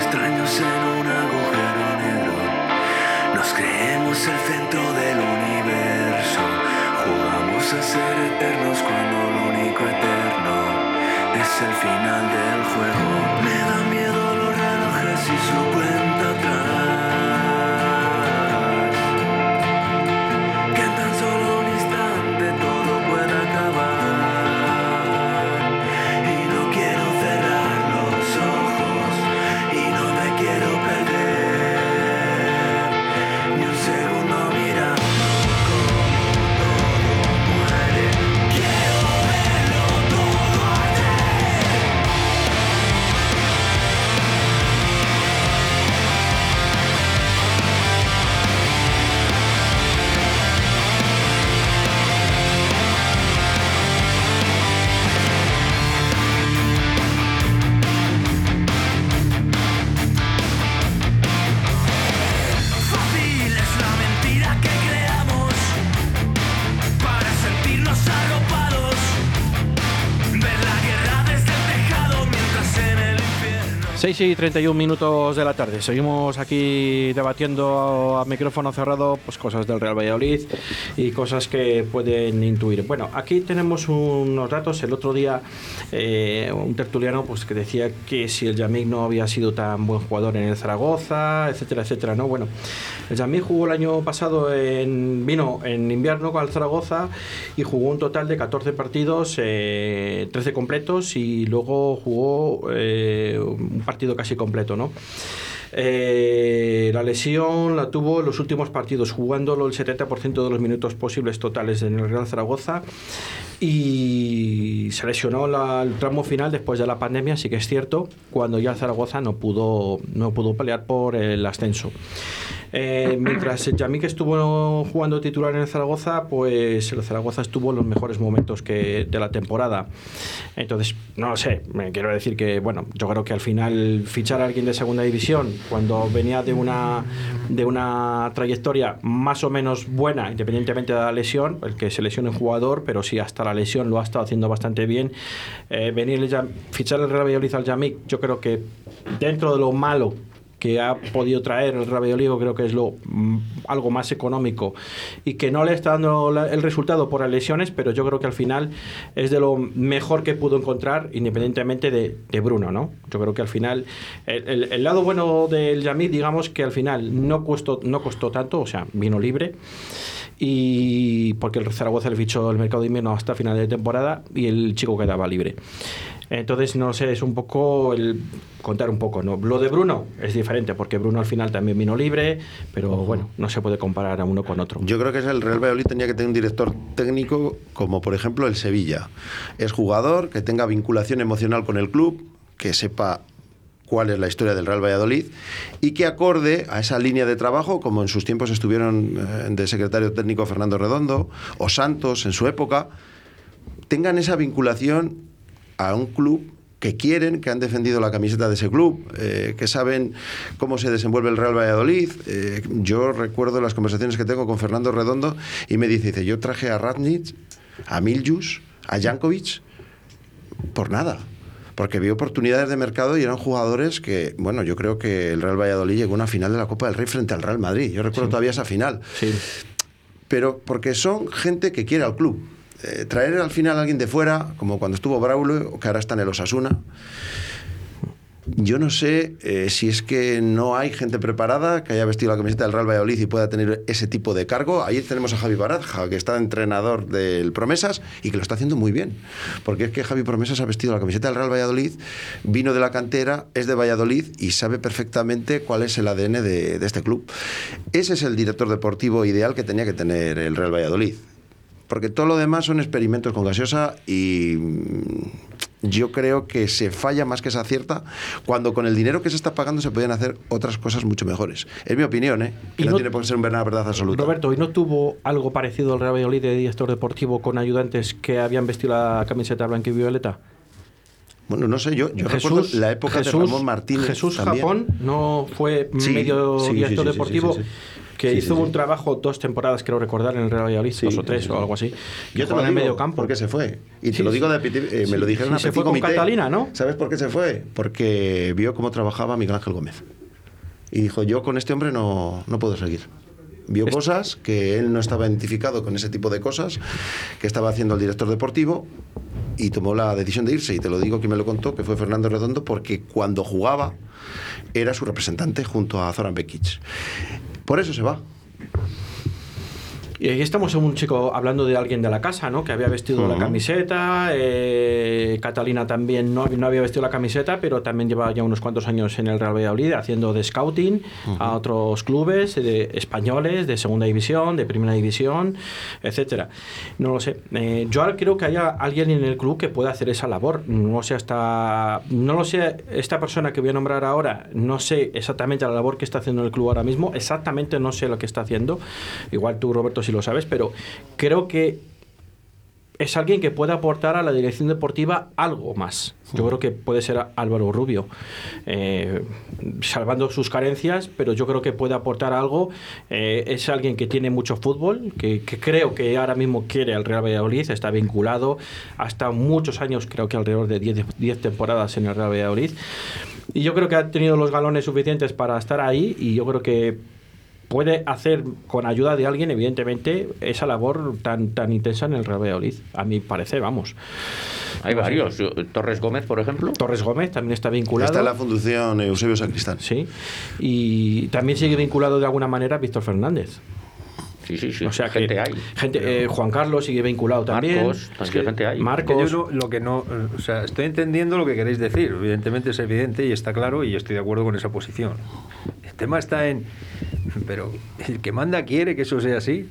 Extraños en un agujero negro, nos creemos el centro del universo, jugamos a ser eternos cuando lo único eterno es el final del juego. Me da miedo los relojes y su cuenta atrás.
6 y 31 minutos de la tarde. Seguimos aquí debatiendo a micrófono cerrado pues cosas del Real Valladolid y cosas que pueden intuir. Bueno, aquí tenemos unos datos. El otro día eh, un tertuliano pues que decía que si el Yamik no había sido tan buen jugador en el Zaragoza, etcétera, etcétera. No, bueno, el Yamik jugó el año pasado en vino en invierno con el Zaragoza y jugó un total de 14 partidos, eh, 13 completos y luego jugó eh, un partido casi completo, ¿no? Eh, la lesión la tuvo en los últimos partidos, jugándolo el 70% de los minutos posibles totales en el Real Zaragoza y se lesionó la- el tramo final después de la pandemia, sí que es cierto, cuando ya Zaragoza no pudo, no pudo pelear por el ascenso. Eh, mientras Yamik estuvo jugando titular en el Zaragoza, pues el Zaragoza estuvo en los mejores momentos que, de la temporada. Entonces, no lo sé, me quiero decir que, bueno, yo creo que al final fichar a alguien de segunda división, cuando venía de una, de una trayectoria más o menos buena, independientemente de la lesión, el que se lesione un jugador, pero sí hasta la lesión lo ha estado haciendo bastante bien, eh, venir fichar el Real Valladolid al Yamik, yo creo que dentro de lo malo que ha podido traer el Real Valladolid, creo que es lo mm, algo más económico y que no le está dando la- el resultado por las lesiones, pero yo creo que al final es de lo mejor que pudo encontrar, independientemente de, de Bruno, ¿no? Yo creo que al final el, el- el lado bueno del Yamid, digamos que al final no costó, no costó tanto, o sea, vino libre y porque el Zaragoza le fichó el mercado de invierno hasta final de temporada y el chico quedaba libre. Entonces, no sé, es un poco el contar un poco, ¿no? Lo de Bruno es diferente, porque Bruno al final también vino libre, pero bueno, no se puede comparar a uno con otro.
Yo creo que es el Real Valladolid tenía que tener un director técnico como por ejemplo el Sevilla. Es jugador que tenga vinculación emocional con el club, que sepa cuál es la historia del Real Valladolid y que acorde a esa línea de trabajo, como en sus tiempos estuvieron eh, de secretario técnico Fernando Redondo o Santos en su época, tengan esa vinculación a un club que quieren, que han defendido la camiseta de ese club, eh, que saben cómo se desenvuelve el Real Valladolid. Eh, yo recuerdo las conversaciones que tengo con Fernando Redondo y me dice, dice yo traje a Radnitz, a Miljus, a Jankovic, por nada. Porque vi oportunidades de mercado y eran jugadores que, bueno, yo creo que el Real Valladolid llegó a una final de la Copa del Rey frente al Real Madrid. Yo recuerdo todavía esa final.
Sí.
Pero porque son gente que quiere al club. Eh, traer al final a alguien de fuera, como cuando estuvo Braulio, que ahora está en el Osasuna, yo no sé eh, si es que no hay gente preparada que haya vestido la camiseta del Real Valladolid y pueda tener ese tipo de cargo. Ahí tenemos a Javi Baraja, que está entrenador del Promesas y que lo está haciendo muy bien. Porque es que Javi Promesas ha vestido la camiseta del Real Valladolid, vino de la cantera, es de Valladolid y sabe perfectamente cuál es el ADN de, de este club. Ese es el director deportivo ideal que tenía que tener el Real Valladolid. Porque todo lo demás son experimentos con gaseosa y mm, yo creo que se falla más que se acierta cuando con el dinero que se está pagando se podían hacer otras cosas mucho mejores. Es mi opinión, ¿eh? Que
Y
no,
no-
tiene por qué ser una verdad absoluta.
Roberto, ¿y no tuvo algo parecido al Real Valladolid de director deportivo con ayudantes que habían vestido la camiseta blanca y violeta?
Bueno, no sé, yo, yo recuerdo la época de Ramón Martínez
Jesús
también.
Japón no fue
Sí,
medio
sí,
director
sí,
deportivo. Que
Sí,
hizo
sí,
un
sí.
trabajo dos temporadas, creo recordar, en el Real Valladolid, dos o tres o algo así.
Yo te lo
en medio campo.
porque se fue. Y te lo digo de eh, me lo dijeron a
se fue con
comité.
Catalina, ¿no?
¿Sabes por qué se fue? Porque vio cómo trabajaba Miguel Ángel Gómez. Y dijo, yo con este hombre no, no puedo seguir. Vio cosas que él no estaba identificado con ese tipo de cosas que estaba haciendo el director deportivo y tomó la decisión de irse. Y te lo digo que me lo contó, que fue Fernando Redondo, porque cuando jugaba era su representante junto a Zoran Bekic. Por eso se va.
Y ahí estamos en un chico hablando de alguien de la casa, ¿no? Que había vestido la
Ujú.
camiseta. eh, Catalina también no, no había vestido la camiseta, pero también lleva ya unos cuantos años en el Real Valladolid haciendo de scouting a otros clubes de españoles de segunda división, de primera división, etcétera. No lo sé. Eh, yo creo que haya alguien en el club que pueda hacer esa labor. No sé hasta, no lo sé. Esta persona que voy a nombrar ahora, no sé exactamente la labor que está haciendo el club ahora mismo. Exactamente no sé lo que está haciendo. Igual tú, Roberto, si lo sabes, pero creo que es alguien que puede aportar a la dirección deportiva algo más. Yo creo que puede ser Álvaro Rubio, eh, salvando sus carencias, pero yo creo que puede aportar algo. Eh, es alguien que tiene mucho fútbol, que, que creo que ahora mismo quiere al Real Valladolid, está vinculado hasta muchos años, creo que alrededor de 10, 10 temporadas en el Real Valladolid. Y yo creo que ha tenido los galones suficientes para estar ahí y yo creo que puede hacer con ayuda de alguien, evidentemente, esa labor tan, tan intensa en el Real Valladolid. A mi parecer, vamos.
Hay varios. Torres Gómez, por ejemplo.
Torres Gómez también está vinculado.
Está en la Fundación Eusebio Sacristán.
Sí. Y también sigue vinculado de alguna manera Víctor Fernández.
Sí, sí, sí.
O sea,
gente
que
hay.
gente, eh, Juan Carlos sigue vinculado también.
Marcos, también gente hay.
Que
Marcos.
yo no- lo que no, eh, o sea, estoy entendiendo lo que queréis decir. Evidentemente es evidente y está claro y yo estoy de acuerdo con esa posición. El tema está en, pero el que manda quiere que eso sea así,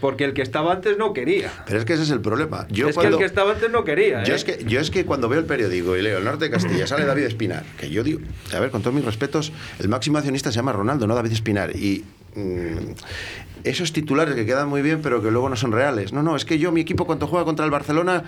porque el que estaba antes no quería.
Pero es que ese es el problema. Yo
es
cuando-
que el que estaba antes no quería.
Yo
¿eh?
es, que, yo es que cuando veo el periódico y leo el norte de Castilla, sale David Espinar, que yo digo, a ver, con todos mis respetos, el máximo accionista se llama Ronaldo, no David Espinar. Y mm, esos titulares que quedan muy bien, pero que luego no son reales. No, no, es que yo, mi equipo, cuando juega contra el Barcelona,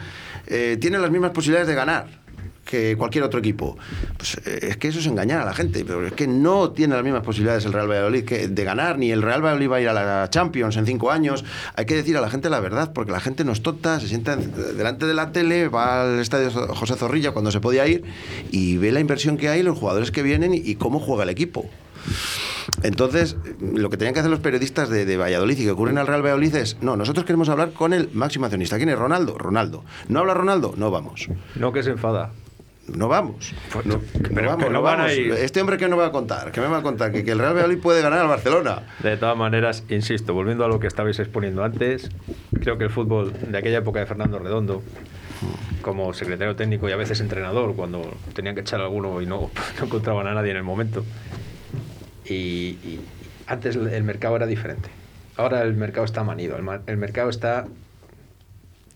eh, tiene las mismas posibilidades de ganar que cualquier otro equipo. Pues eh, es que eso es engañar a la gente, pero es que no tiene las mismas posibilidades el Real Valladolid de ganar, ni el Real Valladolid va a ir a la Champions en cinco años. Hay que decir a la gente la verdad, porque la gente no es se sienta delante de la tele, va al estadio José Zorrilla cuando se podía ir y ve la inversión que hay, los jugadores que vienen y cómo juega el equipo. Entonces, lo que tenían que hacer los periodistas de, de Valladolid y que ocurren al Real Valladolid es, no, nosotros queremos hablar con el máximo accionista. ¿Quién es Ronaldo? Ronaldo. ¿No habla Ronaldo? No vamos.
No que se enfada.
No vamos. No, vamos,
no
vamos.
ir.
Este hombre que no va a contar, que me va a contar que, que el Real Valladolid puede ganar al Barcelona.
De todas maneras, insisto, volviendo a lo que estabais exponiendo antes, creo que el fútbol de aquella época de Fernando Redondo, como secretario técnico y a veces entrenador, cuando tenían que echar a alguno y no, no encontraban a nadie en el momento, y, y antes el mercado era diferente. Ahora el mercado está manido, el, ma- el mercado está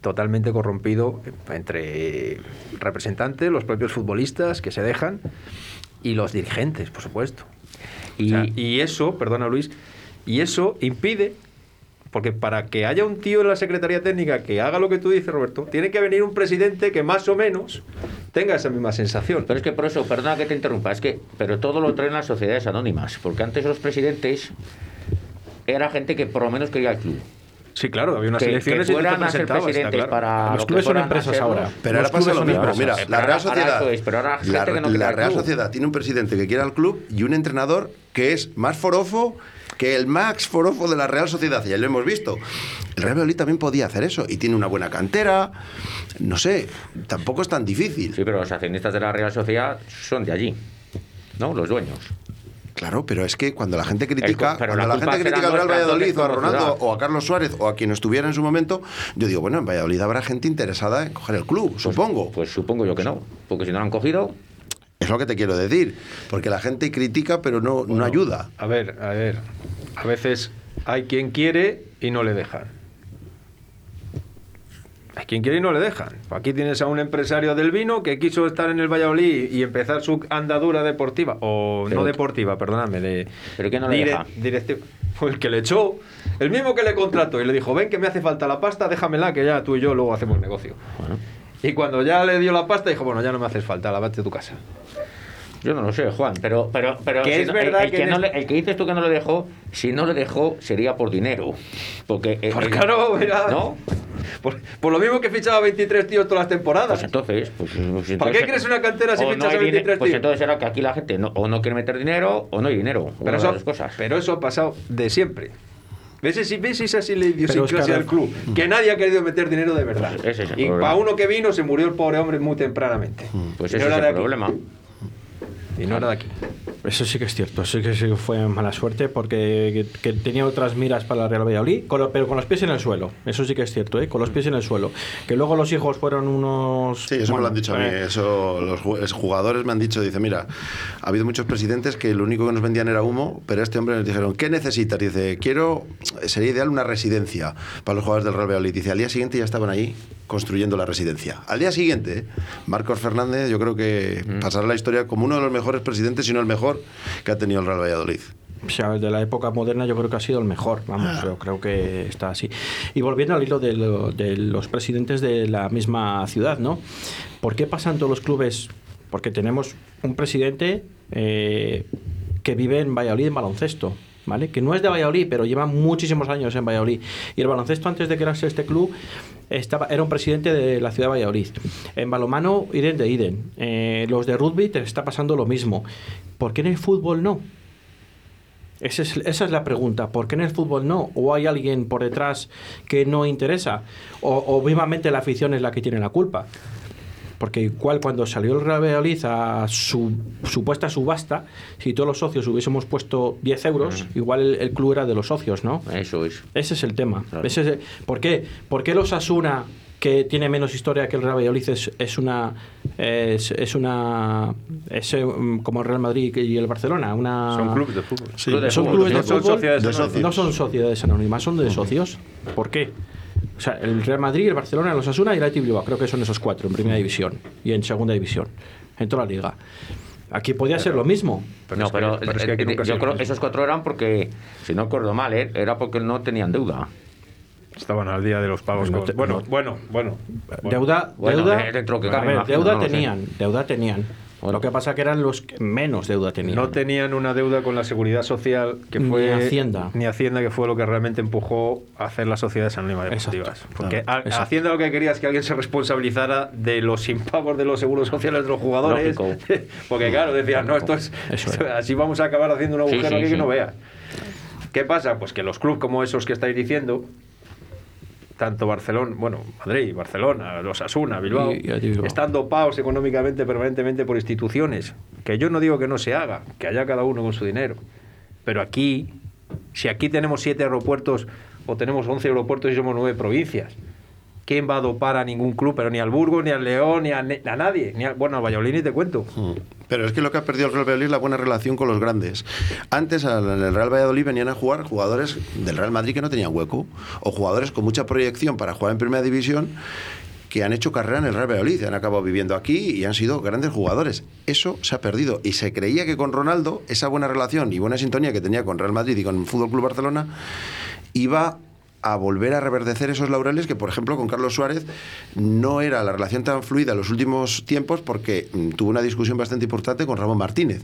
totalmente corrompido entre representantes, los propios futbolistas que se dejan y los dirigentes, por supuesto. Y, y eso, perdona Luis, y eso impide, porque para que haya un tío en la Secretaría Técnica que haga lo que tú dices, Roberto, tiene que venir un presidente que más o menos tenga esa misma sensación.
Pero es que por eso, perdona que te interrumpa, es que, pero todo lo traen las sociedades anónimas, porque antes los presidentes era gente que por lo menos quería el club.
Sí, claro, había unas
que,
elecciones
que
y
a ser presidentes
claro.
para
Los clubes son empresas ahora.
Pero ahora pasa lo mismo. Mira, la Real Sociedad,
eso es, pero ahora gente
la,
que no
la
quiere al
Real
club.
Sociedad tiene un presidente que quiere al club y un entrenador que es más forofo que el Max Forofo de la Real Sociedad, ya lo hemos visto. El Real Valladolid también podía hacer eso y tiene una buena cantera. No sé, tampoco es tan difícil.
Sí, pero los accionistas de la Real Sociedad son de allí, ¿no? Los dueños.
Claro, pero es que cuando la gente critica,
El co- pero
cuando
la
gente critica Real
nuestra,
Valladolid o a Ronaldo o a Carlos Suárez o a quien estuviera en su momento, yo digo, bueno, en Valladolid habrá gente interesada en coger el club, supongo.
Pues supongo yo que no, porque si no lo han cogido,
Es lo que te quiero decir, porque la gente critica pero no, no ayuda.
A ver, a ver. A veces hay quien quiere y no le dejan. Hay quien quiere y no le dejan. Aquí tienes a un empresario del vino que quiso estar en el Valladolid y empezar su andadura deportiva. O
Pero-
no deportiva, perdóname. De,
¿Pero quién no le deja?
directivo. Fue el que le echó. El mismo que le contrató y le dijo, ven que me hace falta la pasta, déjamela que ya tú y yo luego hacemos negocio. Y cuando ya le dio la pasta, dijo, bueno, ya no me haces falta, la vete a tu casa.
Yo no lo sé, Juan, pero... pero, pero
Que
si
es
no-
verdad
el, el
que
que no le- el que dices tú que no lo dejó, si no lo dejó sería por dinero. Porque... eh,
Pues
eh,
claro, mira.
¿No?
Por, por lo mismo que fichaba 23 tíos todas las temporadas.
Pues entonces... Pues, pues
¿Para
entonces-
qué crees una cantera si
o no
fichas a
hay dine-
23
Pues
tíos?
entonces será que aquí la gente no, o no quiere meter dinero o no hay dinero.
Pero eso,
las cosas.
pero eso ha pasado de siempre. ¿Ves, ves esa así la idiosincrasia del club? Que nadie ha querido meter dinero de verdad.
Ese es el
y
problema.
para uno que vino se murió el pobre hombre muy tempranamente.
Pues ese
no
es
era
el
aquí.
problema.
Y no era de aquí.
Eso sí que es cierto, sí que sí fue mala suerte porque que, que tenía otras miras para la Real Valladolid, con lo- pero con los pies en el suelo. Eso sí que es cierto, ¿eh? con los pies en el suelo. Que luego los hijos fueron unos.
Sí, eso me lo han dicho a mí.
eh,
Eso los ju- los jugadores me han dicho, dice, mira, ha habido muchos presidentes que lo único que nos vendían era humo, pero a este hombre les dijeron, ¿qué necesitas? Dice, quiero, sería ideal una residencia para los jugadores del Real Valladolid. Dice, al día siguiente ya estaban allí construyendo la residencia. Al día siguiente, Marcos Fernández, yo creo que pasará a la historia como uno de los mejores presidentes, si no el mejor, que ha tenido el Real Valladolid.
O sea, de la época moderna yo creo que ha sido el mejor, vamos, yo creo que está así. Y volviendo al hilo de, lo- de los presidentes de la misma ciudad, ¿no? ¿Por qué pasan todos los clubes? Porque tenemos un presidente eh, que vive en Valladolid en baloncesto, ¿vale? Que no es de Valladolid, pero lleva muchísimos años en Valladolid. Y el baloncesto, antes de crearse este club, estaba, era un presidente de la ciudad de Valladolid. En balomano, Iden de Iden. Eh, los de rugby te está pasando lo mismo. ¿Por qué en el fútbol no? Esa es, es la pregunta. ¿Por qué en el fútbol no? ¿O hay alguien por detrás que no interesa? ¿O, o vivamente la afición es la que tiene la culpa? Porque igual cuando salió el Real Valladolid a su supuesta subasta, si todos los socios hubiésemos puesto 10 euros, igual el, el club era de los socios, ¿no?
Eso es.
Ese es el tema. Ese es el- ¿por, qué? ¿Por qué los Asuna, que tiene menos historia que el Real Valladolid, es, es una. Es, es una. Es eh, como el Real Madrid y el Barcelona. Una,
Son clubes de fútbol.
Sí,
Clubes de
son
fútbol,
clubes de fútbol. de. No son sociedades anónimas, son de socios. ¿Por qué? O sea, el Real Madrid, el Barcelona, los Asuna y el Athletic Bilbao. Creo que son esos cuatro en primera división y en segunda división. En toda la liga. Aquí podía ser lo mismo.
no, pero,
pero es que aquí
eh, yo creo
mismo.
esos cuatro eran porque, si no acuerdo mal, eh, era porque no tenían deuda.
Estaban al día de los pagos.
No
con- bueno,
no.
bueno, bueno, bueno.
Deuda,
Bueno,
deuda,
de- dentro que
a
imagino,
deuda
no
tenían, deuda tenían. Lo que pasa que eran los que menos deuda tenían.
No tenían una deuda con la seguridad social que
Ni
fue
Hacienda.
ni Hacienda que fue lo que realmente empujó a hacer las sociedades anónimas deportivas.
Exacto,
Porque
claro,
a-
exacto.
Hacienda lo que quería es que alguien se responsabilizara de los impagos de los seguros sociales de los jugadores.
Lógico.
Porque claro, decían, no, esto es así vamos a acabar haciendo un
Sí,
agujero
sí,
aquí
sí.
que no veas. ¿Qué pasa? Pues que los clubes como esos que estáis diciendo, tanto Barcelona, bueno, Madrid, Barcelona, los Asuna, Bilbao, están dopados económicamente permanentemente por instituciones. Que yo no digo que no se haga, que haya cada uno con su dinero. Pero aquí, si aquí tenemos siete aeropuertos o tenemos 11 aeropuertos y somos nueve provincias, ¿quién va a dopar a ningún club? Pero ni al Burgos, ni al León, ni a, nadie. Ni a- bueno, al Valladolid ni te cuento.
Pero es que lo que ha perdido el Real Valladolid es la buena relación con los grandes. Antes en el Real Valladolid venían a jugar jugadores del Real Madrid que no tenían hueco, o jugadores con mucha proyección para jugar en primera división que han hecho carrera en el Real Valladolid, han acabado viviendo aquí y han sido grandes jugadores. Eso se ha perdido y se creía que con Ronaldo esa buena relación y buena sintonía que tenía con Real Madrid y con Fútbol Club Barcelona iba a volver a reverdecer esos laureles que, por ejemplo, con Carlos Suárez no era la relación tan fluida en los últimos tiempos porque mm, tuvo una discusión bastante importante con Ramón Martínez.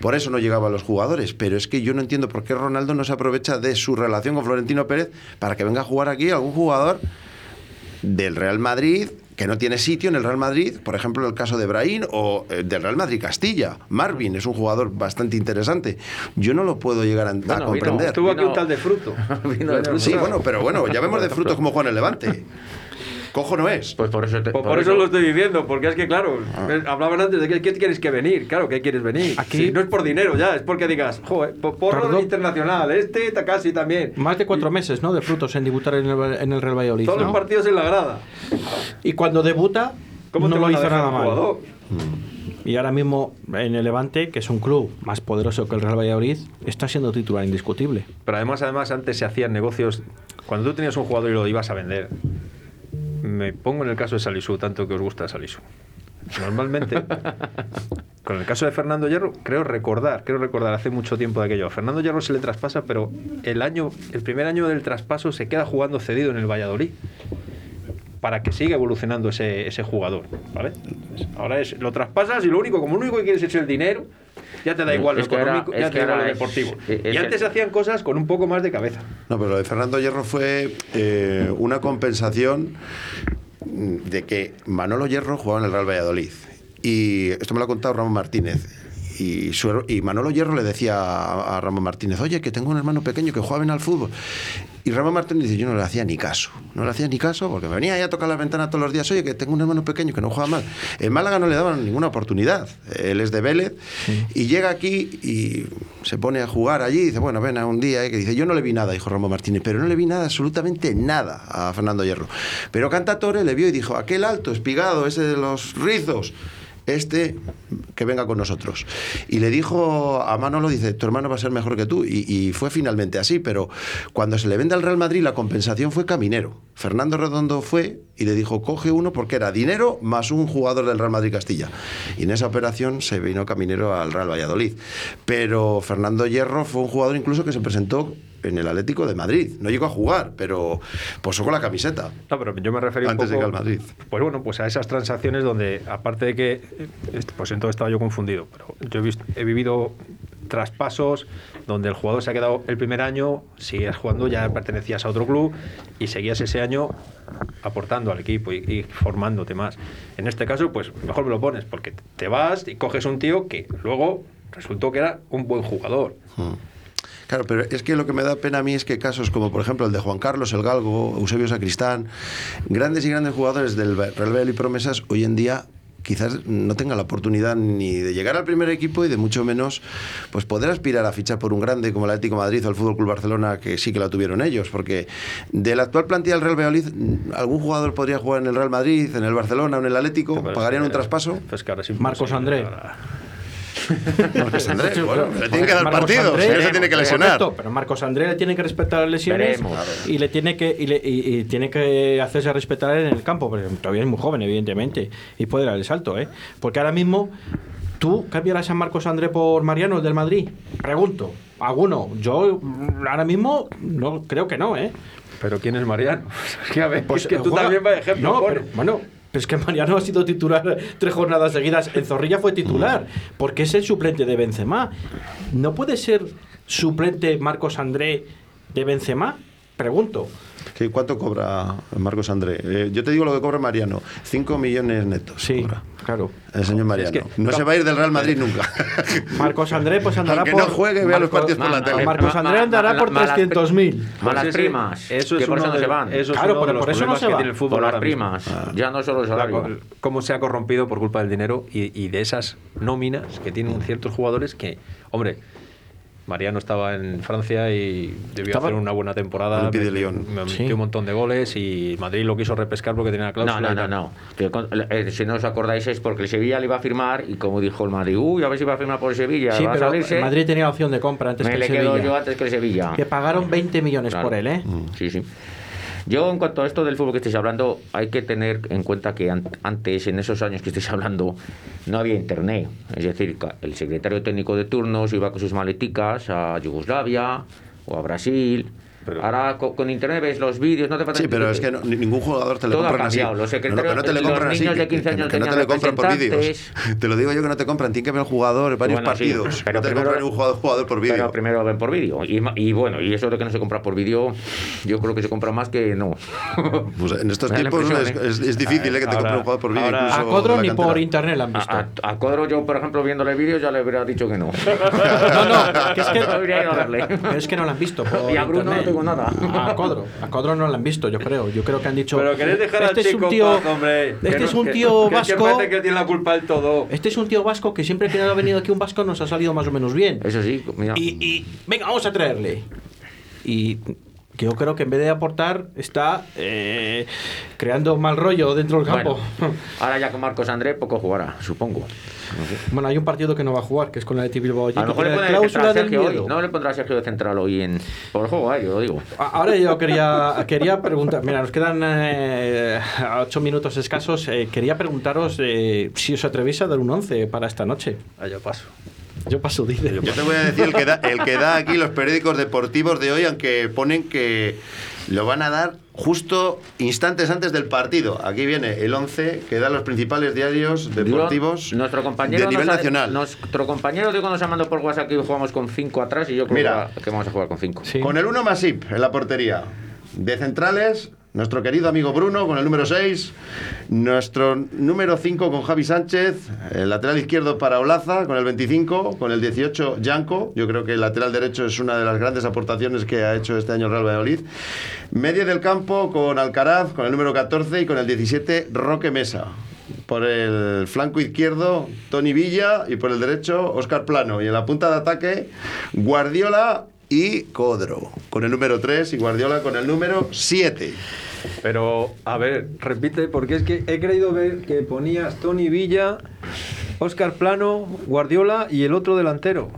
Por eso no llegaba a los jugadores. Pero es que yo no entiendo por qué Ronaldo no se aprovecha de su relación con Florentino Pérez para que venga a jugar aquí algún jugador del Real Madrid que no tiene sitio en el Real Madrid, por ejemplo, el caso de Brahim o eh, del Real Madrid Castilla. Marvin es un jugador bastante interesante. Yo no lo puedo llegar a, a
Bueno, vino-
comprender.
estuvo aquí un tal de fruto.
Vino de
Sí,
fruto.
bueno, pero bueno, ya vemos de frutos como Juan el Levante. Cojo no es.
Pues por eso, te-
Por, por eso lo estoy diciendo, porque es que, claro,
Ah.
eh, hablaban antes de que ¿qué quieres que venir. Claro, ¿qué quieres venir?
Aquí-
Sí, no es por dinero ya, es porque digas, joder, po- porro
Tardó-
internacional, este casi también.
Más de cuatro meses, ¿no? De frutos en debutar en el, en el Real Valladolid.
Todos
¿no?
los partidos en la grada.
Y cuando debuta,
¿Cómo
no lo hizo nada mal.
jugador?
Y ahora mismo en el Levante, que es un club más poderoso que el Real Valladolid, está siendo titular indiscutible.
Pero además, además, antes se hacían negocios. Cuando tú tenías un jugador y lo ibas a vender, me pongo en el caso de Salisu, tanto que os gusta Salisu. Normalmente, con el caso de Fernando Hierro, creo recordar, creo recordar hace mucho tiempo de aquello. A Fernando Hierro se le traspasa, pero el año, el primer año del traspaso se queda jugando cedido en el Valladolid para que siga evolucionando ese, ese jugador, ¿vale? Entonces, ahora es, lo traspasas y lo único, como lo único que quieres es el dinero, ya te da igual lo
Es
económico, ya te da igual lo deportivo.
es-
y antes hacían cosas con un poco más de cabeza.
No, pero lo de Fernando Hierro fue eh, una compensación de que Manolo Hierro jugaba en el Real Valladolid. Y esto me lo ha contado Ramón Martínez. Y, su her- y Manolo Hierro le decía a, a Ramón Martínez, oye, que tengo un hermano pequeño que juega bien al fútbol. Y Ramón Martínez dice, yo no le hacía ni caso. No le hacía ni caso porque me venía ahí a tocar la ventana todos los días, oye, que tengo un hermano pequeño que no juega mal. En Málaga no le daban ninguna oportunidad. Él es de Vélez y llega aquí y se pone a jugar allí y dice, bueno, ven a un día, eh, que dice, yo no le vi nada, dijo Ramón Martínez, pero no le vi nada, absolutamente nada a Fernando Hierro. Pero Cantatore le vio y dijo, aquel alto, espigado, ese de los rizos, este que venga con nosotros. Y le dijo a Manolo, dice, tu hermano va a ser mejor que tú. Y, y fue finalmente así, pero cuando se le vende al Real Madrid la compensación fue Caminero. Fernando Redondo fue y le dijo, coge uno porque era dinero más un jugador del Real Madrid Castilla. Y en esa operación se vino Caminero al Real Valladolid. Pero Fernando Hierro fue un jugador incluso que se presentó en el Atlético de Madrid. No llegó a jugar, pero posó con la camiseta.
No, pero yo me refería
Antes
un
de
poco,
que al Madrid.
Pues bueno, pues a esas transacciones donde, aparte de que, eh, pues entonces estaba yo confundido, pero yo he, visto- he vivido traspasos donde el jugador se ha quedado el primer año, sigues jugando, ya pertenecías a otro club y seguías ese año aportando al equipo y, y formándote más. En este caso, pues mejor me lo pones, porque te vas y coges un tío que luego resultó que era un buen jugador.
Claro, pero es que lo que me da pena a mí es que casos como, por ejemplo, el de Juan Carlos, el Galgo, Eusebio Sacristán, grandes y grandes jugadores del Real Valladolid y Promesas, hoy en día quizás no tengan la oportunidad ni de llegar al primer equipo y de mucho menos pues poder aspirar a fichar por un grande como el Atlético de Madrid o el Fútbol Club Barcelona que sí que la tuvieron ellos porque de la actual plantilla del Real Valladolid algún jugador podría jugar en el Real Madrid en el Barcelona o en el Atlético pagarían un traspaso
Pues que ahora sí
Marcos André.
Marcos André bueno, le tienen que dar
Marcos
partidos
André-
él se tiene que lesionar
Correcto, pero Marcos André le tiene que respetar las lesiones
Veremos.
y le tiene que y, le- y- y tiene que hacerse respetar en el campo, porque todavía es muy joven, evidentemente, y puede dar el salto, ¿eh? Porque ahora mismo tú cambiarás a Marcos André por Mariano el del Madrid. Pregunto, ¿alguno? Yo ahora mismo no creo que no, ¿eh?
Pero ¿quién es Mariano? Es que a ver,
Pues
es que tú
juega-
también, por ejemplo,
No, pero, bueno, pero es que Mariano ha sido titular tres jornadas seguidas. En Zorrilla fue titular, porque es el suplente de Benzema. ¿No puede ser suplente Marcos André de Benzema? Pregunto.
¿Qué- ¿Cuánto cobra Marcos André? Eh, yo te digo lo que cobra Mariano. 5 millones netos.
Sí,
cobra
claro.
El señor Mariano.
Es que-
no se va a ir del Real Madrid nunca.
Marcos André pues andará
Aunque
por...
no juegue, vea los partidos por la tele.
Marcos André andará por
Malas-
300.000.
Malas primas.
Eso
que
es
por eso
uno
no
de-
se van.
Eso es
Claro, pero por eso no se
que
va.
tiene el fútbol
por las primas. Ya no solo salario.
cómo se ha corrompido por culpa del dinero y, y de esas nóminas que tienen ciertos jugadores que, hombre, Mariano estaba en Francia y debió
Estaba-
hacer una buena temporada. Me-
Lyon.
me
Sí.
metió un montón de goles y Madrid lo quiso repescar porque tenía la
No,
cláusula.
no, no, no. Que con- eh, si no os acordáis es porque el Sevilla le iba a firmar y como dijo el Madrid, uy, a ver si va a firmar por el Sevilla.
Sí,
va a
pero
salirse.
el Madrid tenía opción de compra antes
Me
que el
le quedo
Sevilla.
yo antes que el Sevilla.
Que pagaron 20 millones
Claro.
por él, ¿eh?
Sí, sí. Yo, en cuanto a esto del fútbol que estáis hablando, hay que tener en cuenta que an- antes, en esos años que estáis hablando, no había internet. Es decir, el secretario técnico de turnos iba con sus maleticas a Yugoslavia o a Brasil Ahora co- con, internet ves los vídeos, no te falta
Sí, pero es que no- ni- ningún jugador te
ha
compran así.
los
No, que no te le
los
compran así.
niños de
que-
15
que-
años
que no te le compran por vídeos. Te lo digo yo que no te compran. Tienen que ver el jugador, varios
Bueno, sí,
partidos.
pero
no te
primero-
compran un jugador, jugador por vídeo.
Pero primero ven por vídeo. Y, bueno, y eso de que no se compra por vídeo, yo creo que se compra más que no.
Pues en estos tiempos es,
¿eh?
es- es difícil eh, que te compre un jugador por vídeo.
A Codro ni por internet la han visto.
A, a Codro yo, por ejemplo, viéndole vídeos ya le hubiera dicho que no.
No, no, que es que,
Habría ido a verle.
pero es que no la han visto.
Y a Bruno tengo nada.
A Codro, a Codro no la han visto, yo creo. Yo creo que han dicho.
Pero querés dejar
este
al
es
chico
un
en
tío,
paz, hombre.
Este
Que
es un
que-
tío
que-
vasco.
parece que tiene la culpa del todo.
Este es un tío vasco que siempre que ha venido aquí un vasco nos ha salido más o menos bien.
Eso sí, mira.
Y, y venga, vamos a traerle. Y que yo creo que en vez de aportar está eh, creando mal rollo dentro del campo.
Bueno, ahora ya con Marcos André poco jugará, supongo.
Bueno, hay un partido que no va a jugar, que es con el Athletic Bilbao.
A lo mejor le
cláusula del
hoy. No le pondrá a Sergio de central hoy en, por el juego aéreo, lo digo.
Ahora yo quería, quería preguntar, mira, nos quedan eh, ocho minutos escasos. eh, quería preguntaros eh, si os atrevéis a dar un 11 para esta noche.
Ah, yo paso.
Yo paso, dice.
Yo te voy a decir el que, da, el que da aquí los periódicos deportivos de hoy, aunque ponen que lo van a dar justo instantes antes del partido. Aquí viene el 11 que dan los principales diarios deportivos
Digo, nuestro compañero
de nivel
nos ha-
nacional.
Nuestro compañero digo nos ha mandado por WhatsApp que jugamos con 5 atrás y yo creo
Mira.
que va- que vamos a jugar con 5.
Con el 1 Masip en la portería. De centrales, nuestro querido amigo Bruno con el número 6. Nuestro número 5 con Javi Sánchez. El lateral izquierdo para Olaza con el 25. Con el 18 Yanco. Yo creo que el lateral derecho es una de las grandes aportaciones que ha hecho este año Real Valladolid. Medio del campo con Alcaraz con el número 14 y con el 17 Roque Mesa. Por el flanco izquierdo, Tony Villa y por el derecho, Oscar Plano. Y en la punta de ataque, Guardiola y Codro. Con el número 3 y Guardiola con el número 7.
Pero, a ver, repite, porque es que he creído ver que ponías Tony Villa, Oscar Plano, Guardiola y el otro delantero.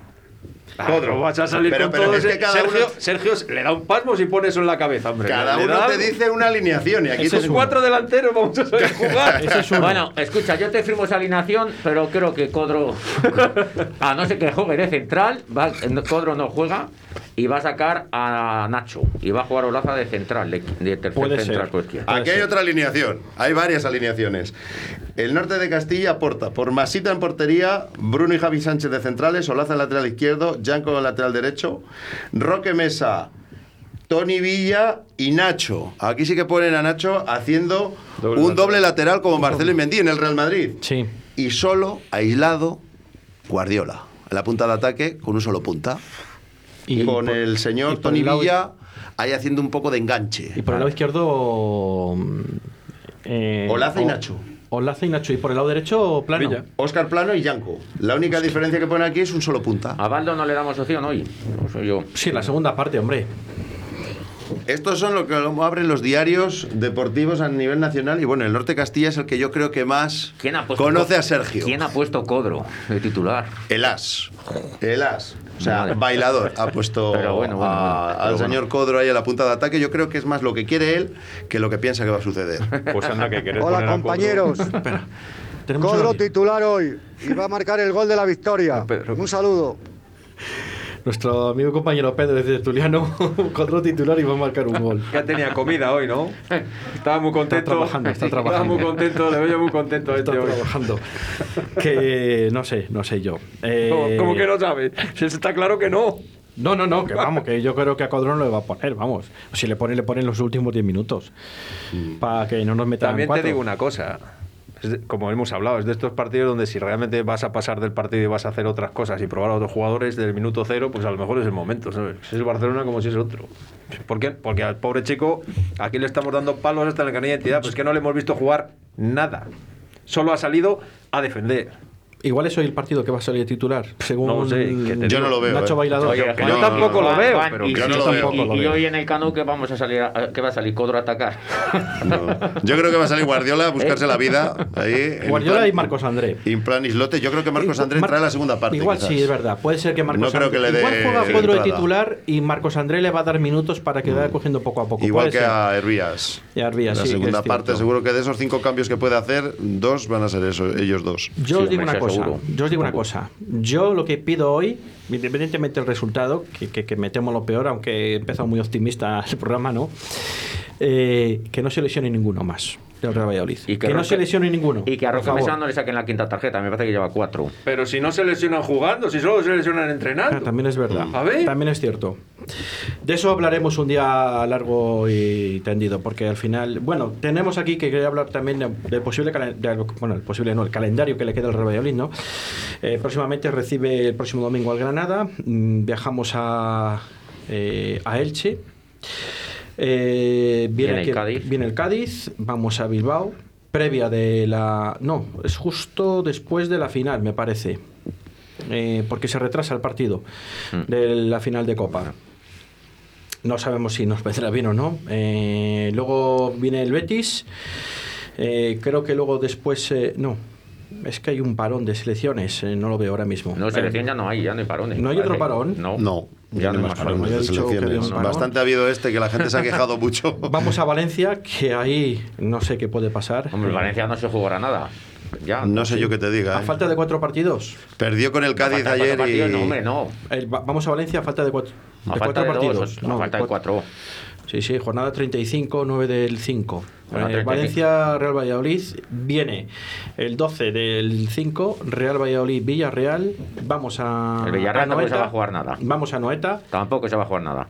Codro.
Ah, vas a salir
Pero-
con
pero
todo
es que cada
Sergio,
uno-
Sergio le da un pasmo si pone eso en la cabeza, hombre.
Cada
Le
uno
da
te dice una alineación y aquí
Esos
te-
cuatro delanteros vamos a saber jugar.
Bueno, escucha, yo te firmo esa alineación, pero creo que Codro, a no ser que juegue de central, va- Codro no juega y va a sacar a Nacho y va a jugar Olaza de central, de, de tercer
Puede
central izquierda.
Aquí hay otra alineación. Hay varias alineaciones. El norte de Castilla aporta por Masita en portería, Bruno y Javi Sánchez de centrales, Olaza en lateral izquierdo, Janco en lateral derecho, Roque Mesa, Tony Villa y Nacho. Aquí sí que ponen a Nacho haciendo un doble lateral como Marcelo y Mendy en el Real Madrid.
Sí.
Y solo, aislado, Guardiola. En la punta de ataque con un solo punta. Y con
por-
el señor Tony
el lado-
Villa ahí haciendo un poco de enganche.
Y por el lado izquierdo. mm, eh,
Olaza y Nacho.
Olaza y Nacho. Y por el lado derecho, plano.
Oscar Plano y Yanco. La única diferencia que pone aquí es un solo punta.
A Baldo no le damos opción hoy. No soy yo.
Sí, la segunda parte, hombre.
Estos son lo que abren los diarios deportivos a nivel nacional y bueno, el Norte de Castilla es el que yo creo que más
¿Quién ha puesto
conoce
Co-
a Sergio.
¿Quién ha puesto Codro de titular?
El as. El as. O sea,
Vale.
bailador ha puesto
Pero bueno, bueno,
a-
bueno, pero
al
bueno.
señor Codro ahí a la punta de ataque. Yo creo que es más lo que quiere él que lo que piensa que va a suceder.
Pues anda, que querés
Hola
poner a Codro.
compañeros. Titular hoy y va a marcar el gol de la victoria. Un saludo.
Nuestro amigo compañero Pedro desde Tuliano, con otro titular y va a marcar un gol.
Ya tenía comida hoy, ¿no? Estaba muy contento.
trabajando, está
Estaba
trabajando.
muy contento, le veo muy contento a este
Está
hoy.
trabajando. Que no sé, no sé yo. Eh,
¿Cómo, cómo que no sabe? Si está claro que no.
No, no, no, que vamos, que yo creo que a Codrón lo va a poner, vamos. Si le pone, le ponen los últimos 10 minutos. Para que no nos metan
También te digo una cosa. Como hemos hablado, es de estos partidos donde si realmente vas a pasar del partido y vas a hacer otras cosas y probar a otros jugadores del minuto cero, pues a lo mejor es el momento. Si es el Barcelona como si es otro. ¿Por qué? Porque al pobre chico aquí le estamos dando palos hasta en el carnet de identidad, pues es que no le hemos visto jugar nada. Solo ha salido a defender.
Igual es hoy el partido que va a salir titular, según
No sé,
Yo
digo.
no lo veo.
Nacho
eh.
Bailador.
Yo tampoco lo veo, pero
y,
que yo no
y-
lo veo.
y-
Tampoco lo
y
veo.
hoy en el Canu que vamos a salir, a- que va a salir Codro a atacar.
No. Yo creo que va a salir Guardiola a buscarse la vida ahí.
Guardiola
plan-
y Marcos André.
En plan islote. Yo creo que Marcos André
Mar-
entra en la segunda parte.
Igual
quizás.
sí, es verdad. Puede ser que Marcos
No creo
André.
que le dé
igual juega Codro de titular y Marcos André le va a dar minutos para que vaya cogiendo poco a poco.
Igual que
ser.
a Hervías.
Y a Hervías,
la segunda parte, seguro que de esos cinco cambios que puede hacer, dos van a ser eso, ellos dos.
Yo os digo una
eso
cosa. Yo os digo una cosa. Yo lo que pido hoy, independientemente del resultado, que, que, que me temo lo peor, aunque he empezado muy optimista el programa, ¿no? Eh, que no se lesione ninguno más del Real Valladolid.
Y
que, no
Roque-
se lesione ninguno.
Y que a
favor.
Mesa no le saquen la quinta tarjeta, me parece que lleva cuatro.
Pero si no se lesionan jugando, si solo se lesionan entrenando.
Ah, también es verdad.
A ver.
También es cierto. De eso hablaremos un día largo y tendido, porque al final, bueno, tenemos aquí que quería hablar también de- del posible calendario, bueno, el posible no, el calendario que le queda al Real Valladolid, ¿no? Eh, próximamente recibe el próximo domingo al Granada, mm, viajamos a, eh, a Elche. Eh, viene,
Viene el Cádiz.
viene el Cádiz, vamos a Bilbao, previa de la... No, es justo después de la final, me parece. Eh, porque se retrasa el partido
Mm.
de la final de Copa. No sabemos si nos vendrá bien o no. Eh, luego viene el Betis. Eh, creo que luego después... eh, no, es que hay un parón de selecciones, eh, no lo veo ahora mismo.
No, selección ya no hay, ya no hay parones.
¿No hay otro parón?
No.
No,
Ya no hay
más parones de selecciones. Bastante ha habido este que la gente se ha quejado mucho.
Vamos a Valencia, que ahí no sé qué puede pasar.
Hombre, Valencia no se jugará nada. Ya.
No sé yo qué te diga.
A
¿eh?
falta de cuatro partidos.
Perdió con el Cádiz ayer
partidos,
y...
No, hombre, no.
El- va- vamos a Valencia a falta de cuatro,
A
de
falta
cuatro
de
partidos.
dos, a falta de cuatro.
Sí, sí, jornada 35, 9 del 5.
Jornada
Eh,
35.
Valencia, Real Valladolid. Viene el 12 del 5, Real Valladolid, Villarreal. Vamos a.
El Villarreal
a
tampoco se
Noeta.
va a jugar nada.
Vamos a Noeta.
Tampoco se va a jugar nada.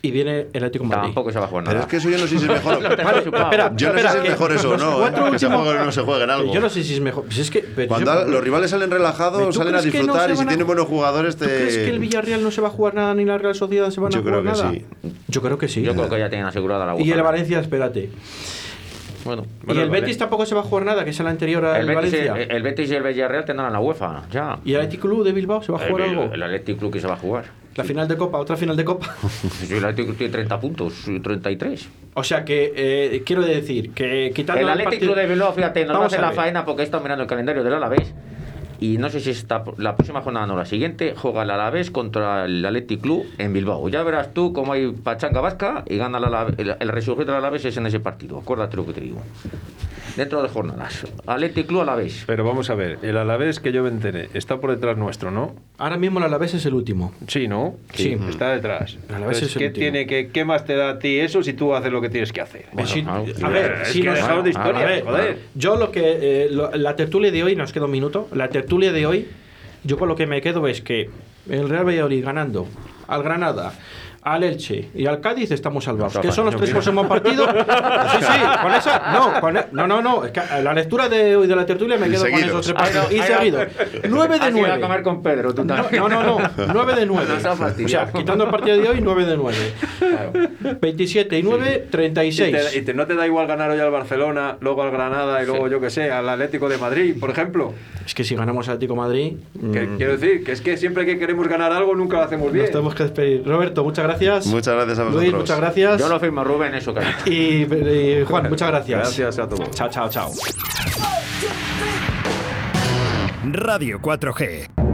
Y viene el Atlético Madrid.
Tampoco se va a jugar nada.
Pero es que eso yo no sé si es mejor.
Vale, espera,
Yo no sé
espera,
si es
que
mejor eso o no,
cuatro
¿eh? que se
últimos-
juegue o no se juegue en algo.
Yo no sé si es mejor. Pues es que, pero
Cuando
yo-
los rivales salen relajados,
¿Tú
salen a
que no
disfrutar
se
y si tienen buenos jugadores
¿Tú crees que el
te...
Villarreal no se va a jugar nada ni la Real Sociedad se van
Yo
a jugar
creo que
nada?
sí.
Yo creo que sí.
Yo creo que ya tienen asegurada la
y el. Valencia, espérate.
Bueno,
y el Betis tampoco se va a jugar nada, que es el anterior al
el Betis,
Valencia.
el, el Betis y el Villarreal tendrán la UEFA. Ya.
¿Y el Athletic Club de Bilbao se va a jugar
el,
algo?
El Athletic Club que se va a jugar.
La final de Copa, otra final de Copa.
Athletic Club tiene 30 puntos, 33.
O sea que, eh, quiero decir, que quitando
El
el
Athletic
partido-
Club de Bilbao, fíjate, hacer
a
la faena porque he estado mirando el calendario del Alavés. Y no sé si está la próxima jornada no, la siguiente, juega el Alavés contra el Athletic Club en Bilbao. Ya verás tú cómo hay pachanga vasca y gana el, el, el resurgir del Alavés es en ese partido. Acuérdate lo que te digo. Dentro de jornadas. Athletic Club Alavés.
Pero vamos a ver, el Alavés que yo me enteré está por detrás nuestro, ¿no?
Ahora mismo el Alavés es el último.
Sí, ¿no?
Sí.
Está detrás.
El Alavés
Entonces,
es el
¿qué,
último.
tiene que, ¿Qué más te da a ti eso si tú haces lo que tienes que hacer?
Sí,
claro.
a ver, si nos-
de
a
historias,
ver,
joder.
Yo lo que. eh, lo- la tertulia de hoy, nos queda un minuto. La tertulia de hoy, yo con lo que me quedo es que el Real Valladolid ganando al Granada, al Elche y al Cádiz estamos salvados.
No,
que son los tres
no,
próximos partidos. Sí, sí, con esa. No, con e- no, no, no. Es que la lectura de hoy de la tertulia me
Y
quedo con
seguidos.
esos tres
no,
partidos. Y seguido. 9 de
Has ido a
9.
comer con Pedro, tú
No, no, no, no. 9 de 9.
Nos ha
O sea, quitando el partido de hoy, 9 de 9. 27 y 9,
Y,
36.
te- y te- no te da igual ganar hoy al Barcelona, luego al Granada y luego, yo que sé, al Atlético de Madrid, por ejemplo.
Es que si ganamos al Atlético de Madrid,
Que,
mm,
Quiero decir, que es que siempre que queremos ganar algo nunca lo hacemos bien.
nos tenemos que despedir. Roberto, muchas gracias.
Muchas gracias a vosotros.
Luis, muchas gracias.
Yo lo firmo, Rubén, eso que
Y, y Juan, muchas gracias.
Gracias a todos.
Chao, chao, chao.
Radio 4G.